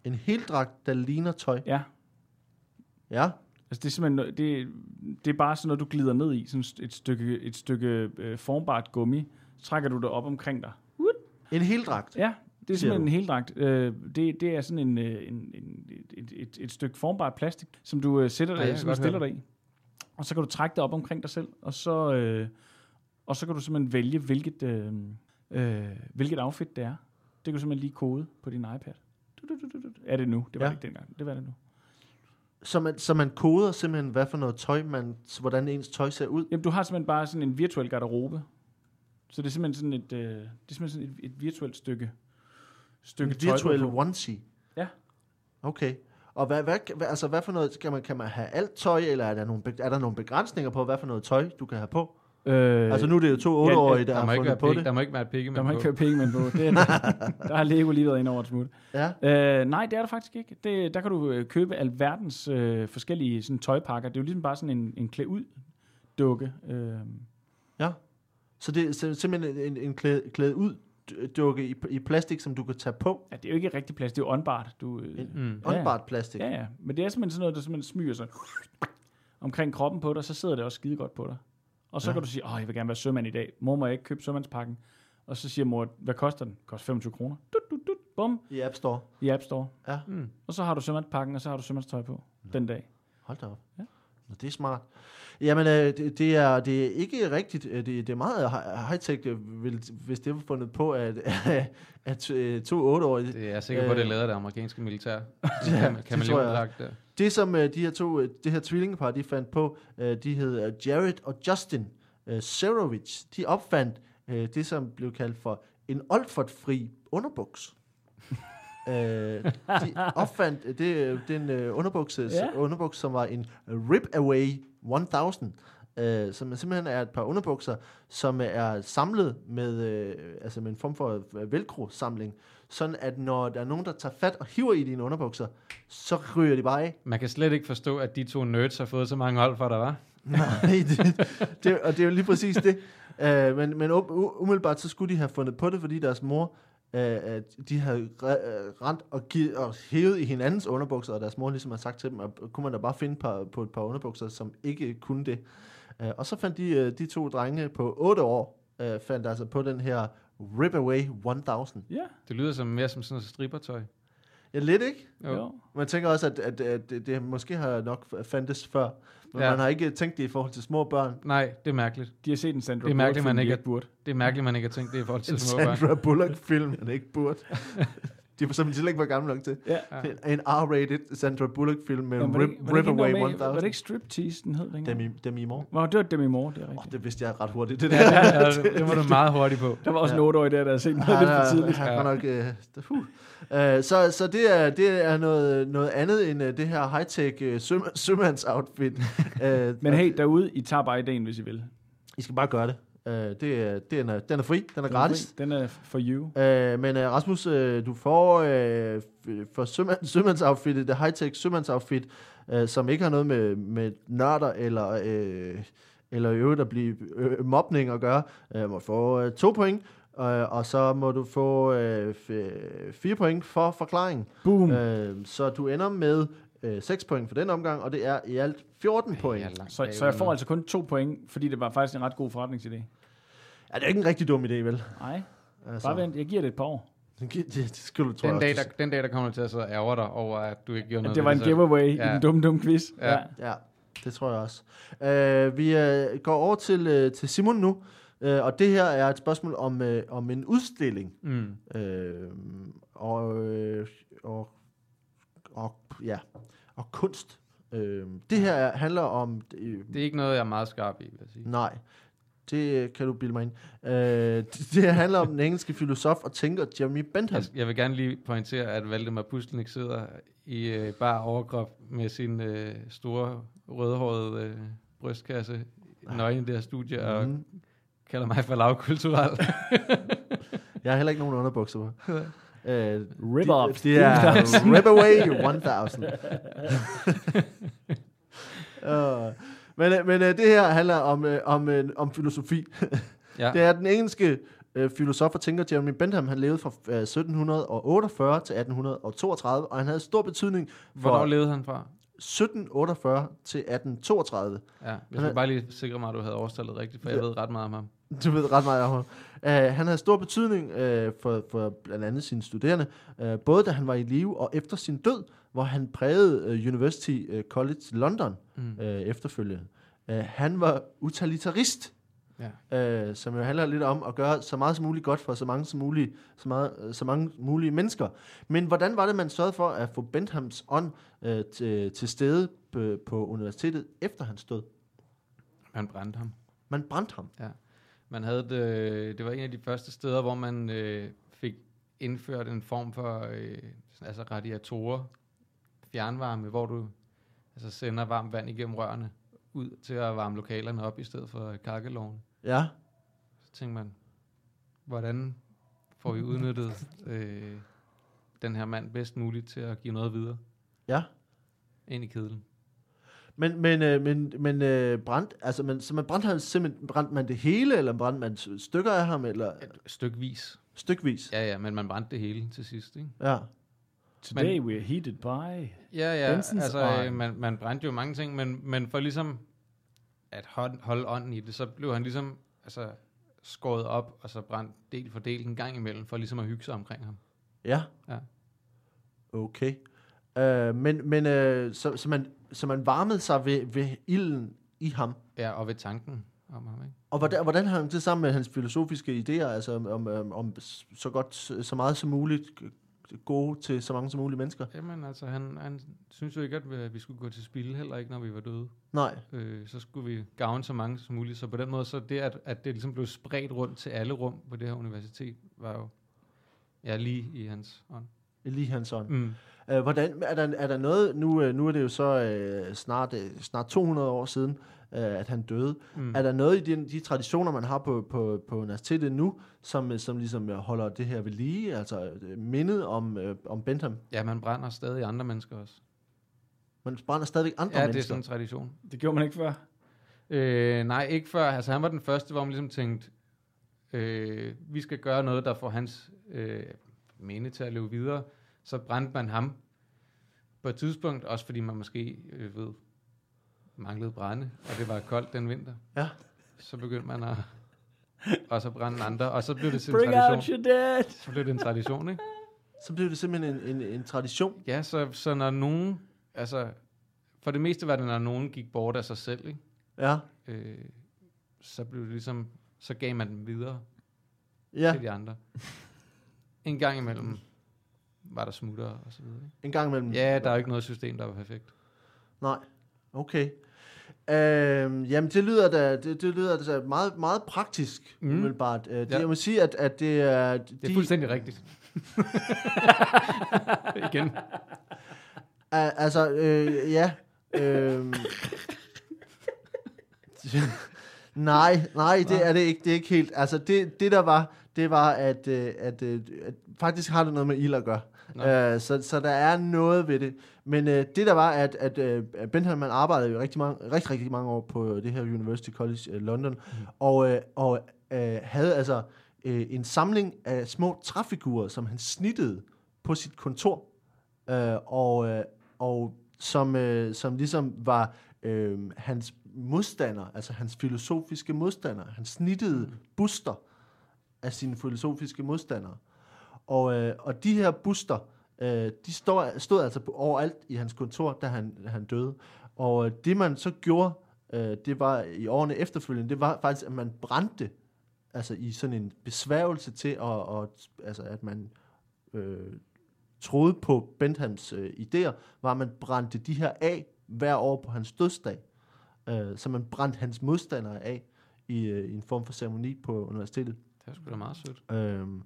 en heldragt, der ligner tøj. Ja. Ja, Altså, det er simpelthen, noget- det, det er bare sådan noget, du glider ned i. Sådan et stykke, et stykke øh, formbart gummi. Så trækker du det op omkring dig. en heldragt. Ja, det er simpelthen en heldragt. Øh, det, det er sådan en, øh, en, en, et, et, et stykke formbart plastik, som du øh, sætter Ja, dig, kan som du stiller dig i. Og så kan du trække det op omkring dig selv, og så, øh, og så kan du simpelthen vælge, hvilket, øh, øh, hvilket outfit det er. Det kan du simpelthen lige kode på din iPad. Du, du, du, du, du. Er det nu? Det var Ja. det ikke dengang. Det var det nu. Så man, så man koder simpelthen, hvad for noget tøj, man, hvordan ens tøj ser ud. Jamen, du har simpelthen bare sådan en virtuel garderobe. Så det er simpelthen sådan et, øh, det er simpelthen sådan et, et virtuelt stykke, stykke En tøj, på. onesie. Ja. Okay. Og hvad, hvad, hvad, altså, hvad for noget, kan man, kan man have alt tøj, eller er der, nogle, er der nogle begrænsninger på, hvad for noget tøj, du kan have på? Øh, Altså nu er det jo to ja, 8-årige, der Der må, har ikke være fundet på pik, det. der må ikke være pikke der må på. ikke penge med på. Det er, <laughs> der har Lego lige været ind over et smut. Ja. Øh, nej, det er der faktisk ikke. Det, der kan du øh, købe alverdens øh, forskellige sådan, tøjpakker. Det er jo ligesom bare sådan en, en klæd ud dukke. Øh, Så det er sim- simpelthen en, en klæd, klæd ud dukke i, i plastik, som du kan tage på. ja, det er jo ikke rigtig plads, det er jo åndbart. Du, øh, Mm. Ja, ja. Plastik. ja, ja. Men det er simpelthen sådan noget, der simpelthen smyger sig omkring kroppen på dig, så sidder det også skide godt på dig. Og så Ja. ja. kan du sige, åh, jeg vil gerne være sømand i dag. Mor, må jeg ikke købe sømandspakken? Og så siger mor, hvad koster den? Koster 25 kroner. Dut, dut, dut, bum, I App Store. i App Store. Mm. Og så har du sømandspakken, og så har du sømandstøj på den dag. Hold da op. Ja. Nå, det er smart. Jamen, øh, det, det, er, det er ikke rigtigt. Øh, Det, det er meget high-tech, øh, vil- hvis det var fundet på, at, <laughs> at øh, to 8-årige... Det er jeg sikker på, at det Øh. er lavet af det amerikanske militær. <laughs> Ja, Kam- det tror jeg. der. Det, som øh, de her to, øh, det her tvillingepar, de fandt på, øh, de hed øh, Jared og Justin øh, Serovich. De opfandt øh, det, som blev kaldt for en Olfert-fri underbuks. Øh, de <laughs> opfandt øh, det, øh, den øh, underbukse, Ja. underbuks, som var en Rip Away 1000, øh, som simpelthen er et par underbukser, som er samlet med, øh, altså med en form for øh, velcro-samling, sådan at når der er nogen, der tager fat og hiver i dine underbukser, så ryger de bare af. Man kan slet ikke forstå, at de to nerds har fået så mange hold for, der var. <laughs> Nej, det, det, og det er jo lige præcis det. Uh, men men um- umiddelbart så skulle de have fundet på det, fordi deres mor, at de havde øh, rent og, givet, og hævet i hinandens underbukser, og deres mor ligesom har sagt til dem, at kunne man da bare finde par, på et par underbukser, som ikke kunne det. Uh, og så fandt de, uh, de to drenge på 8 år, uh, fandt altså på den her Rip Away 1000. Ja. Det lyder som mere som sådan noget strippertøj. Ja, lidt ikke? Jo. Man tænker også, at, at, at det, det måske har nok fandtes før, men ja. Man har ikke tænkt det i forhold til små børn. Nej, det er mærkeligt. De har set en Sandra Det er mærkeligt, Bullock-film, man ikke er- burde. Det er mærkeligt, man ikke har tænkt det i forhold til små børn. Sandra Bullock-film, man ikke burde. <laughs> De var simpelthen ikke var gamle nok til. Ja. Ja. En R-rated Sandra Bullock-film med var, det, Rip, ikke- var, det ikke var det 1000. Striptease, den hed længere? Demi, Demi Moore. Nå, det var Demi Moore, det er Oh, rigtigt. det vidste jeg ret hurtigt. Det der. Ja, ja, <laughs> det, det var du meget hurtigt på. Der var også Ja. en 8-årig der, der havde set noget Han lidt for tidligt. Ja. godt nok... Uh, uh, så så det, er, det er noget, noget andet end uh, det her high-tech uh, søm, sømandsoutfit. uh, <laughs> Men hey, derude, I tager bare ideen, hvis I vil. I skal bare gøre det. Uh, det er, den, er, den er fri, den er gratis. Den er for you. Uh, men uh, Rasmus, uh, du får uh, for sømand, <laughs> sømandsoutfittet, det high-tech sømandsoutfit, uh, som ikke har noget med, med nørder eller, uh, eller i øvrigt at blive uh, mobning at gøre, uh, må få uh, to point, uh, og så må du få f- fire point for forklaring. Boom. Uh, så du ender med uh, 6 point for den omgang, og det er i alt 14 point. Jeg langt Så, så jeg får altså kun to point, fordi det var faktisk en ret god forretningsidé. Ja, det er ikke en rigtig dum idé, vel? Nej, Altså, bare vent. Jeg giver det et par år. Det, det, det skal du, tror Den dag, der, den dag, der kommer til at sidde og ærger dig over, at du ikke gjorde noget Det var en giveaway i Ja. den dumme, dumme quiz. Ja. Ja, det tror jeg også. Uh, vi uh, går over til, uh, til Simon nu, uh, og det her er et spørgsmål om, uh, om en udstilling. Mm. Uh, og, uh, og, og, ja, og kunst. Uh, det her er- handler om... Uh, Det er ikke noget, jeg er meget skarp i, vil jeg sige. nej, det kan du bilde mig ind. Uh, <laughs> det, det handler om den engelske filosof og tænker Jeremy Bentham. Jeg, jeg vil gerne lige pointere, at Valdemar Pustelnik sidder i øh, bare overkrop med sin øh, store rødhårede øh, brystkasse nøgen i det her studie, og Mhm. kalder mig for lavkulturel. <laughs> Jeg har heller ikke nogen underbukser på. <laughs> Uh, Rip off. Det er 1000. <laughs> Rip Away 1000. uh, <laughs> men men uh, det her handler om, uh, om, uh, om filosofi. <laughs> ja. Det er den engelske uh, filosof og tænker Jeremy Bentham. Han levede fra uh, 1748 til 1832, og han havde stor betydning Hvornår for levede han fra? 1748 til 1832. Ja, jeg skal er- bare lige sikre mig, at du havde overstallet rigtigt, for jeg Ja. ved ret meget om ham. Du ved ret meget om ham. Uh, han havde stor betydning uh, for, for blandt andet sine studerende, uh, både da han var i live og efter sin død, hvor han prægede uh, University College London Mm. uh, efterfølgende. Uh, han var utilitarist, Ja. uh, som jo handler lidt om at gøre så meget som muligt godt for så mange som muligt, så, meget, uh, så mange mulige mennesker. Men hvordan var det, man sørgede for at få Benthams ånd uh, til, til stede på, på universitetet efter hans død? Han brændte ham. Man brændte ham. Man havde det, det var en af de første steder, hvor man øh, fik indført en form for øh, altså radiatorer, fjernvarme, hvor du altså sender varmt vand igennem rørene ud til at varme lokalerne op i stedet for kakkeloven. Ja, Så tænkte man, hvordan får vi udnyttet øh, den her mand bedst muligt til at give noget videre ja. ind i kedlen? Men, men, øh, men, men øh, brændt, altså, man, så man brændte ham simpelthen, brændte man det hele, eller brændte man stykker af ham, eller Et stykvis. stykvis? Ja, ja, men man brændte det hele til sidst, ikke? Ja. Today we're heated by... Ja, ja, Bensens altså øh, man, man brændte jo mange ting, men, men for ligesom at hold, holde ånden i det, så blev han ligesom altså, skåret op, og så brændt del for del en gang imellem, for ligesom at hygge sig omkring ham. Ja. Ja. Okay. Øh, men men øh, så, så, man, så man varmede sig ved, ved ilden i ham. Ja, og ved tanken om ham, ikke? Og hvordan, hvordan hang det sammen med hans filosofiske idéer, altså om, om, om, så godt, så meget som muligt gode til så mange som mulige mennesker? Jamen altså, han, han synes jo ikke, at vi, skulle gå til spil, heller ikke, når vi var døde. Nej. Øh, så skulle vi gavne så mange som muligt. Så på den måde, så det, at, at det ligesom blev spredt rundt til alle rum på det her universitet, var jo ja, lige i hans ånd. Lige hans ånd. Mm. Øh, hvordan, er, der, er der noget, nu, øh, nu er det jo så øh, snart, øh, snart 200 år siden, øh, at han døde. Mm. Er der noget i de, de traditioner, man har på, på, på universitetet nu, som, øh, som ligesom øh, holder det her ved lige, altså mindet om, øh, om Bentham? Ja, man brænder stadig andre mennesker også. Man brænder stadigvæk andre ja, det er mennesker. sådan en tradition. Det gjorde man ikke før. Øh, nej, ikke før. Altså, han var den første, hvor man ligesom tænkte, øh, vi skal gøre noget, der får hans øh, minde til at leve videre. Så brændte man ham på et tidspunkt, også fordi man måske øh, ved, manglede brænde, og det var koldt den vinter. Ja. Så begyndte man at og så brænde andre, og så blev det en Bring out tradition. your dead! Så blev det en tradition, ikke? Så blev det simpelthen en, en, en tradition. Ja, så, så når nogen, altså, for det meste var det, når nogen gik bort af sig selv, ikke? Ja, Øh, så blev det ligesom, så gav man dem videre ja. til de andre. En gang imellem var der smutter og så videre. Ikke? En gang imellem. Ja, der er jo ikke noget system, der var perfekt. Nej, okay. Øhm, jamen, det lyder da, det, det lyder da meget, meget praktisk, Mm. umiddelbart. Øh, det, Ja. Jeg må sige, at, at det er... Det er fuldstændig rigtigt. <laughs> Igen. Al- altså, øh, ja. Øh, nej, nej, det er det ikke. Det er ikke helt. Altså, det, det der var, det var, at, øh, at, øh, at faktisk har det noget med ild at gøre. Øh, så, så der er noget ved det. Men øh, det der var, at, at øh, Bentham man arbejdede jo rigtig mange, rigtig, rigtig mange år på det her University College øh, London, mm. og, øh, og øh, havde altså øh, en samling af små træfigurer, som han snittede på sit kontor, øh, og, øh, og som, øh, som ligesom var øh, hans modstander, altså hans filosofiske modstander. Han snittede buster af sine filosofiske modstandere. Og, øh, og de her buster, øh, de stod, stod altså på, overalt i hans kontor, da han, han døde. Og øh, det man så gjorde, øh, det var i årene efterfølgende, det var faktisk, at man brændte altså i sådan en besværgelse til, at, og, altså, at man øh, troede på Benthams øh, idéer, var, at man brændte de her af hver år på hans dødsdag. Øh, så man brændte hans modstandere af i, øh, i en form for ceremoni på universitetet. Det er sgu da meget sødt. Øhm,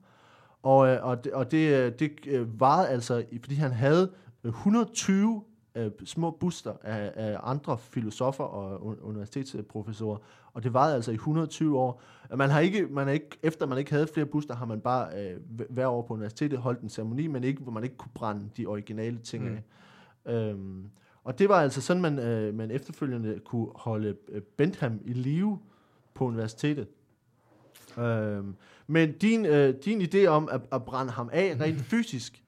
og, øh, og det, og det, øh, det øh, varede altså, fordi han havde øh, 120 øh, små buster af, af andre filosofer og un- universitetsprofessorer, og det varede altså i 120 år. Man har ikke, man har ikke, efter man ikke havde flere buster, har man bare øh, hver- år på universitetet holdt en ceremoni, men ikke, hvor man ikke kunne brænde de originale ting Mm. af. Øhm, og det var altså sådan, man, øh, man efterfølgende kunne holde Bentham i live på universitetet. Øhm, men din, øh, din idé om at, at brænde ham af rent <laughs> fysisk,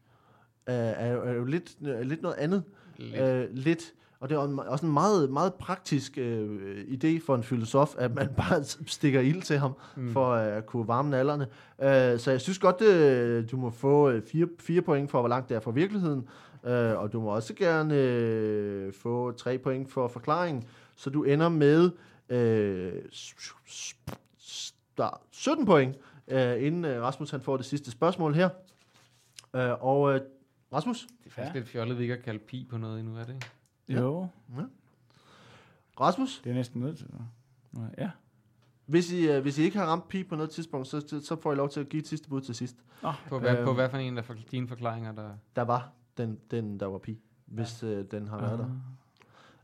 øh, er, jo- er jo lidt, øh, lidt noget andet. Lidt. Øh, lidt. Og det er også en meget, meget praktisk øh, idé for en filosof, at man <laughs> bare stikker ild til ham, Mm. for øh, at kunne varme nallerne. Øh, så jeg synes godt, øh, du må få øh, fire, fire point for, hvor langt det er fra virkeligheden. Øh, og du må også gerne øh, få tre point for forklaringen. Så du ender med øh, der, 17 point, øh, inden øh, Rasmus han får det sidste spørgsmål her. Øh, og øh, Rasmus? Det er faktisk Ja. lidt fjollet, vi ikke har kaldt pi på noget endnu, er det ikke? Ja. Jo, Rasmus? det er næsten nødt til. Ja. Hvis I, øh, hvis I ikke har ramt pi på noget tidspunkt, så, så- får I lov til at give et sidste bud til sidst. På, hvad, Øhm. på hvad for en af for, dine forklaringer, der... Der var den, den der var pi, hvis øh, den har været Ah.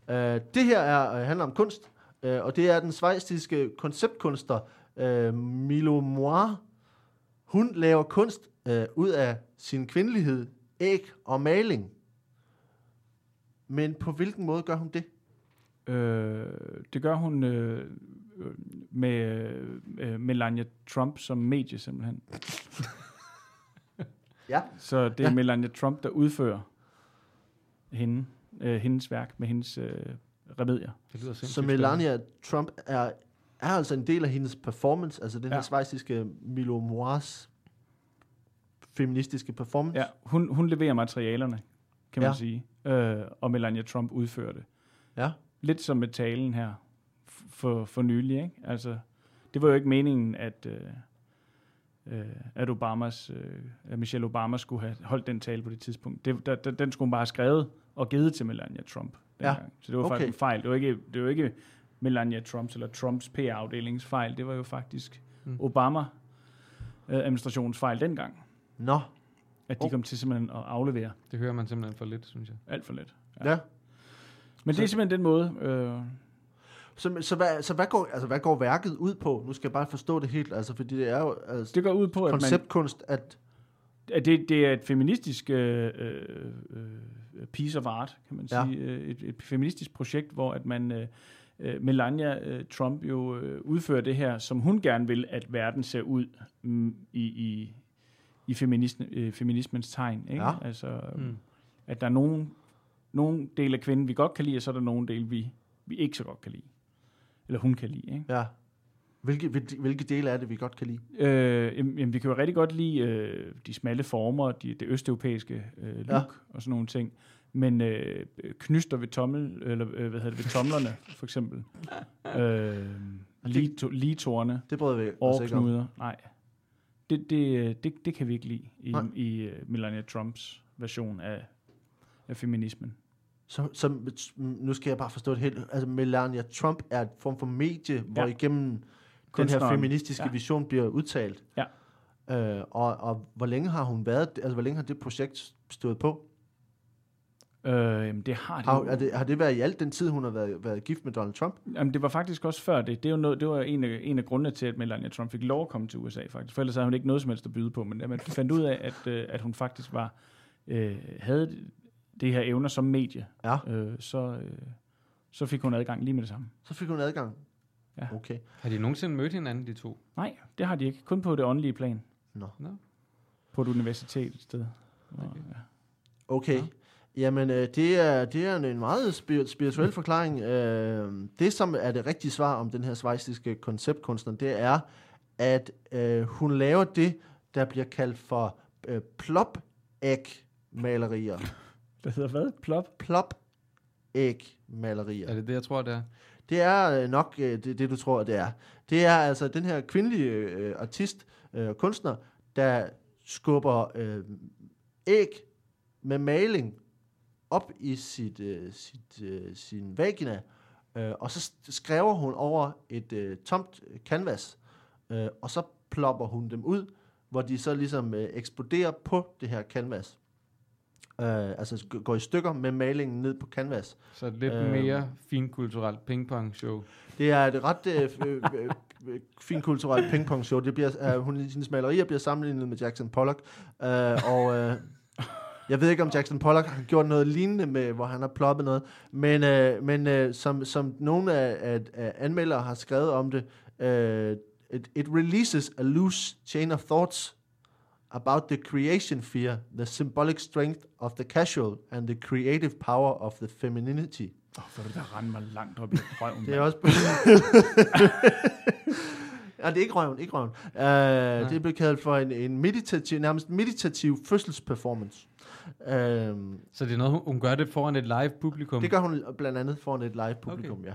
der. Øh, det her er, øh, handler om kunst, øh, og det er den svejstiske konceptkunstner øh, Milo Moir. Hun laver kunst øh, ud af sin kvindelighed, æg og maling. Men på hvilken måde gør hun det? Øh, det gør hun øh, øh, med øh, Melania Trump som medie simpelthen. <laughs> Ja. Så det er Ja. Melania Trump, der udfører hende, øh, hendes værk med hendes øh, remedier. Det lyder sindssygt Så Melania Trump er, er altså en del af hendes performance, altså den ja. Ja. her svejstiske Milo Moirs feministiske performance. Ja, hun, hun leverer materialerne, kan man Ja. sige, øh, og Melania Trump udfører det. Ja. Lidt som med talen her for, for nylig, ikke? Altså, det var jo ikke meningen, at, øh, øh, at Obamas, øh, at Michelle Obama skulle have holdt den tale på det tidspunkt. Det, der, der, den skulle hun bare have skrevet og givet til Melania Trump. Ja. dengang. Så det var faktisk Okay. en fejl. Det var ikke, det var ikke Melania Trumps eller Trumps PR-afdelings fejl. Det var jo faktisk Mm. Obama-administrationens fejl dengang. Nå, At de Oh. kom til simpelthen at aflevere Det hører man simpelthen for lidt, synes jeg. alt for let. ja. ja. Men Så- det er simpelthen den måde. Øh, Så, så, hvad, så hvad, går, altså, hvad går værket ud på? Nu skal jeg bare forstå det helt, altså, fordi det er jo altså, det går ud på, at, man, konceptkunst, at... at det, det er et feministisk øh, øh, øh, piece of art, kan man Ja. sige. Øh, Et, et feministisk projekt, hvor at man... Øh, øh, Melania øh, Trump jo øh, udfører det her, som hun gerne vil, at verden ser ud mm, i, i, i feminisme, øh, feminismens tegn. Ikke? Ja. Altså, Mm. at der er nogen, nogen del af kvinden, vi godt kan lide, og så er der nogen del, vi, vi ikke så godt kan lide. Eller hun kan lide. Ikke? Ja. Hvilke, hvilke, dele er det, vi godt kan lide? Øh, jamen, jamen, vi kan jo rigtig godt lide øh, de smalle former, de, det østeuropæiske øh, look ja. og sådan nogle ting. Men øh, knyster ved tommel, eller øh, hvad hedder det, ved tomlerne, for eksempel. <laughs> Øh, lito, litorne, Det bryder vi os ikke om. Nej. Det, det, øh, det, det kan vi ikke lide i, Nej. i uh, Melania Trumps version af, af feminismen. Så, så nu skal jeg bare forstå det helt. Altså Melania Trump er et form for medie, hvor Ja. igennem den her feministiske Ja. vision bliver udtalt. Ja. Øh, og, og hvor længe har hun været, altså hvor længe har det projekt stået på? Øh, jamen, det har det Har, er det, har det været i al den tid, hun har været, været gift med Donald Trump? Jamen, det var faktisk også før det. Det, er jo noget, det var en af, en af grundene til, at Melania Trump fik lov at komme til USA, faktisk. For ellers havde hun ikke noget som helst at byde på. Men man fandt ud af, at, øh, at hun faktisk var, øh, havde det her evner som medie, Ja. øh, så, øh, så fik hun adgang lige med det samme. Så fik hun adgang? Ja. Okay. Har de nogensinde mødt hinanden, de to? Nej, det har de ikke. Kun på det åndelige plan. Nå. Nå. På et universitet et sted. Okay. Okay. Ja. Jamen, øh, det, er, det er en meget spir- spirituel forklaring. Øh, det, som er det rigtige svar om den her svejstiske konceptkunstner, det er, at øh, hun laver det, der bliver kaldt for øh, plop-æg-malerier. Det hedder hvad? Plop? Plop-æg-malerier. Er det det, jeg tror, det er? Det er øh, nok øh, det, det, du tror, det er. Det er altså den her kvindelige øh, artist, øh, kunstner, der skubber øh, æg med maling op i sit, øh, sit, øh, sin vagina, øh, og så sk- skræver hun over et øh, tomt canvas, øh, og så plopper hun dem ud, hvor de så ligesom øh, eksploderer på det her canvas. Øh, altså går i stykker med malingen ned på canvas. Så lidt Øhm. mere finkulturelt pingpong-show. Det er et ret øh, øh, øh, øh, fint kulturelt pingpong-show. Det bliver, øh, hun, hendes malerier bliver sammenlignet med Jackson Pollock. Øh, og øh, jeg ved ikke, om Jackson Pollock har gjort noget lignende, med, hvor han har ploppet noget. Men, øh, men øh, som, som nogle af, af, af anmeldere har skrevet om det, øh, it, it releases a loose chain of thoughts about the creation fear, the symbolic strength of the casual, and the creative power of the femininity. Oh, for det der rende mig langt op i røven. Det er også... ja, det er ikke røven, ikke røven. Uh, det blevet kaldt for en, en meditativ, nærmest meditativ fødselsperformance. Uh, Så det er noget, hun, gør det foran et live publikum? det gør hun blandt andet foran et live publikum, okay. ja.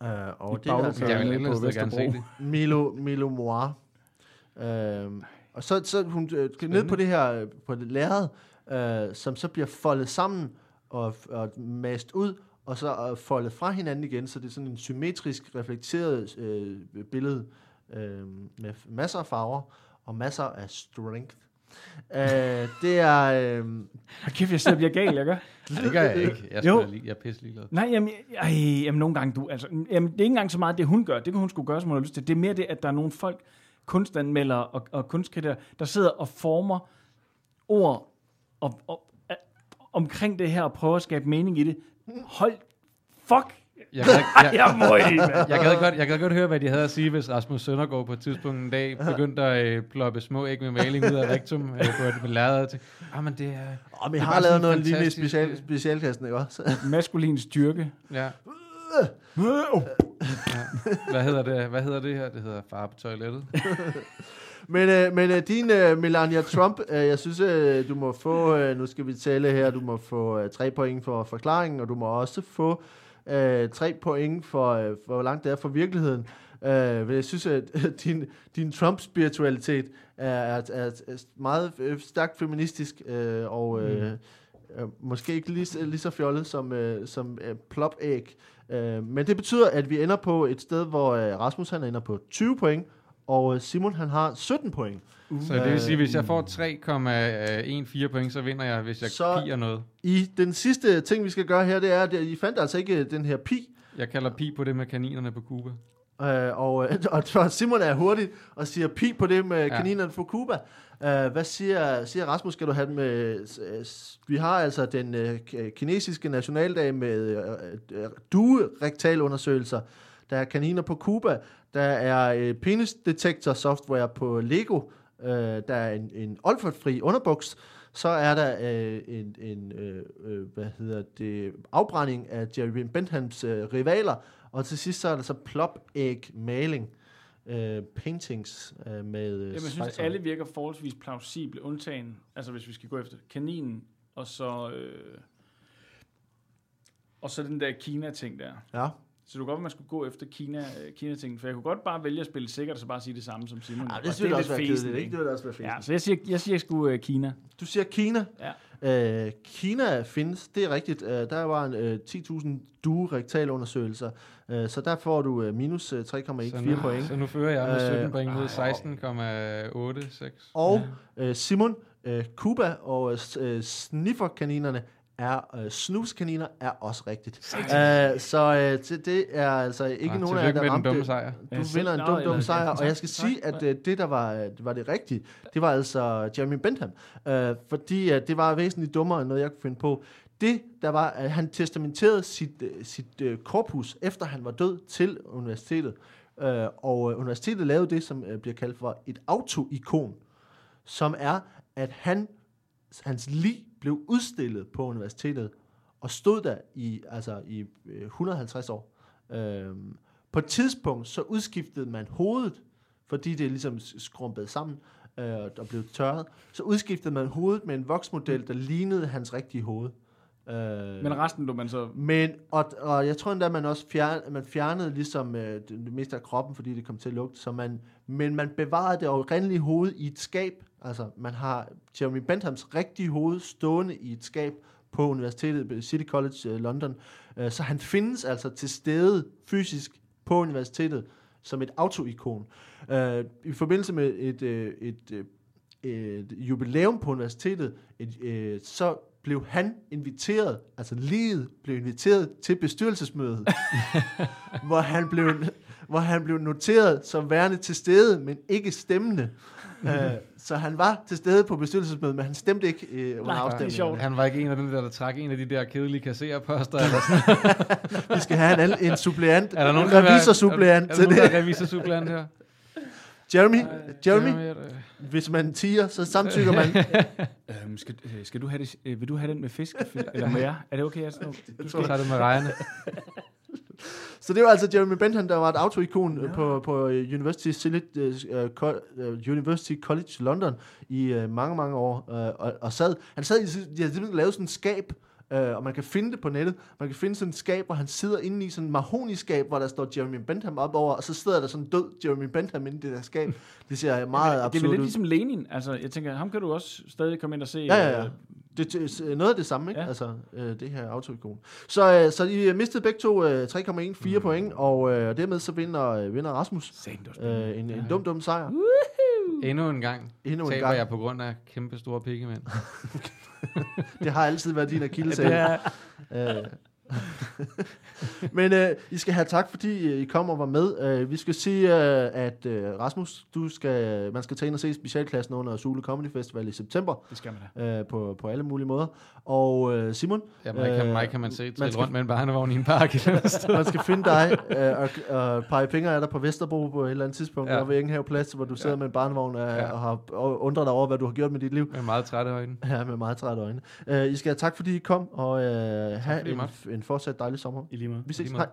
Uh, og I det er altså Jeg vil på Vesterbro. det. Milo, Milo Moir. Uh, og så, så hun øh, skal ned på det her, øh, på det lærred, uh, som så bliver foldet sammen og, og mast ud, og så øh, foldet fra hinanden igen, så det er sådan en symmetrisk reflekteret øh, billede øh, med masser af farver og masser af strength. Uh, det er... Øh, Hold kæft, jeg sidder og bliver gal, jeg gør. Det gør jeg ikke. Jeg, Jo. er, lige, jeg er pisse ligeglad. Nej, jamen, ej, jamen nogle gange du, altså, jamen, det er ikke engang så meget det, hun gør. Det kan hun skulle gøre, som hun har lyst til. Det er mere det, at der er nogle folk, kunstanmeldere og, og kunstkritikere, der sidder og former ord og, og, og, omkring det her og prøver at skabe mening i det. Hold, fuck, Jeg gad, jeg, <laughs> jeg må ikke, jeg, gad godt, jeg gad godt høre, hvad de havde at sige, hvis Rasmus Søndergaard på et tidspunkt en dag begyndte at øh, ploppe små æg med maling ud af rektum øh, på et lærred til. Ah, men det er... og vi Det er har lavet noget lignende i special, øh, specialkassen, ikke også? <laughs> Maskulin styrke. Ja. ja. Hvad hedder det? Hvad hedder det her? Det hedder far på toilettet. <laughs> Men, øh, men øh, din øh, Melania Trump, øh, jeg synes, øh, du må få, øh, nu skal vi tælle her, du må få øh, tre point for forklaringen, og du må også få øh, tre point for, øh, for, hvor langt det er fra virkeligheden. Øh, men jeg synes, at <laughs> din, din Trump-spiritualitet er, er, er, meget øh, stærkt feministisk, øh, og øh, øh, måske ikke lige, så- lige så fjollet som, øh, som øh, plop-æg. Øh, men det betyder, at vi ender på et sted, hvor øh, Rasmus han ender på 20 point, og øh, Simon han har 17 point. Så det vil sige, hvis jeg får 3,14 point, så vinder jeg, hvis jeg Så- piger noget. I den sidste ting, vi skal gøre her, det er, at I fandt altså ikke den her pi, Jeg kalder pi på det med kaninerne på Cuba. øh, og, øh, <laughs> og Simon er hurtig og siger pi på det med Ja. kaninerne fra Cuba. Øh, hvad siger, siger Rasmus, skal du have den med... Vi har altså den øh, kinesiske nationaldag med øh, øh, duerektalundersøgelser. Der er kaniner på Cuba. Der er øh, penisdetektor software på Lego. Øh, der er en, en olfatfri underbuks. Så er der øh, en, en øh, øh, hvad hedder det, afbrænding af Jerry Benthams øh, rivaler. Og til sidst så er der så plop-æg maling. øh, paintings øh, med øh, Jamen, jeg synes, alle virker forholdsvis plausible, undtagen, altså hvis vi skal gå efter kaninen, og så, øh, og så den der Kina-ting der. Ja, Så du kan godt, at man skulle gå efter Kina, øh, Kina-ting, for jeg kunne godt bare vælge at spille sikkert, og så bare sige det samme som Simon. ja Og det synes jeg også være lidt kedeligt, ikke? Det vil også være fæsent. Ja, så jeg siger, jeg siger sgu uh, Kina. Du siger Kina. Ja. Øh, Kina findes, det er rigtigt. Øh, der var en øh, 10.000 due rektalundersøgelser, øh, så der får du øh, minus øh, 3,14 point. <laughs> Så nu fører jeg med 17 Øh, point mod ej, 16,86. Og øh, Simon, øh, Kuba og øh, snifferkaninerne er øh, snuskaniner er også rigtigt. Øh, så øh, det, det er altså ikke Ah, nogen af jer, der ramte dumme det. sejr. Du Ja, vinder en dum, dum sejr, og jeg skal tak, sige, at øh, det, der var, øh, var det rigtige, det var altså Jeremy Bentham. Øh, fordi øh, det var væsentligt dummere, end noget jeg kunne finde på. Det, der var, at han testamenterede sit, øh, sit øh, korpus, efter han var død, til universitetet. Øh, og øh, universitetet lavede det, som øh, bliver kaldt for et autoikon, som er, at han, hans lig blev udstillet på universitetet, og stod der i, altså i øh, 150 år. Øhm, på et tidspunkt, så udskiftede man hovedet, fordi det ligesom skrumpede sammen øh, og blev tørret. Så udskiftede man hovedet med en voksmodel, der lignede hans rigtige hoved. Øh, Men resten, du man så... men, og, og jeg tror endda, man også fjern, man fjernede ligesom øh, det, det meste af kroppen, fordi det kom til at lugte. Så man, men man bevarede det oprindelige hoved i et skab. Altså, man har Jeremy Benthams rigtige hoved stående i et skab på universitetet, City College øh, London. Øh, så han findes altså til stede fysisk på universitetet som et autoikon. Øh, I forbindelse med et, et, øh, et jubilæum på universitetet, et, øh, så blev han inviteret, altså liget blev inviteret til bestyrelsesmødet, <laughs> hvor, han blev, hvor han blev noteret som værende til stede, men ikke stemmende. Uh, så han var til stede på bestyrelsesmødet, men han stemte ikke uh, under Nej, det er afstemningen. sjovt. Han var ikke en af dem der, der trak en af de der kedelige kassererposter. Eller sådan. <laughs> Vi skal have en, en suppleant, Er der nogen, en revisorsuppleant er, er, til er der nogen, det. der er revisorsuppleant her? Jeremy, Jeremy, Jeremy, er det- hvis man tiger, så samtykker man. <laughs> Øhm, skal, øh, skal du have det, øh, vil du have den med fisk eller med jer? Er det okay? Altså, <laughs> du Så er det med rejerne. Så det var altså Jeremy Bentham, der var et autoikon ja. på, på øh, University, Cili- øh, øh, University College London i øh, mange, mange år. Øh, og, og sad, han sad i, de har simpelthen lavet sådan et skab, øh, og man kan finde det på nettet. Man kan finde sådan et skab, hvor han sidder inde i sådan et mahoni-skab, hvor der står Jeremy Bentham op over, og så sidder der sådan en død Jeremy Bentham inde i det der skab. Det ser meget det er absurd vel lidt ud. ligesom Lenin. Altså, jeg tænker, ham kan du også stadig komme ind og se. Ja, ja, ja. øh, Det, det, er noget af det samme, ikke? Ja. Altså, øh, det her autoikon. Så, øh, så I mistede begge to øh, 3,14 point, og øh, dermed så vinder, øh, vinder Rasmus det øh, en, en dum, dum sejr. Endnu en gang Endnu en taber gang. jeg på grund af kæmpe store pikkemænd. <laughs> <laughs> Det har altid været din Ja, akillesæl. er, Øh. <laughs> Men øh, I skal have tak, fordi øh, I kom og var med. Øh, vi skal sige, øh, at øh, Rasmus, du skal, man skal tage ind og se specialklassen under Zulu Comedy Festival i september det skal man da. øh, på, på alle mulige måder. Og øh, Simon, Ja, mig, kan, Øh, mig kan man se man skal- rundt med en barnevogn i en park. <laughs> man skal finde dig øh, og, og pege fingre af dig på Vesterbro på et eller andet tidspunkt, ja. Ja. og ved Enghave Plads, hvor du sidder Ja. med en barnevogn og, Ja. og har og undret dig over, hvad du har gjort med dit liv. med meget trætte øjne. Ja, med meget trætte øjne. Uh, I skal have tak, fordi I kom, og uh, have en. En fortsat dejlig sommer. I lige måde. Vi ses. Hej.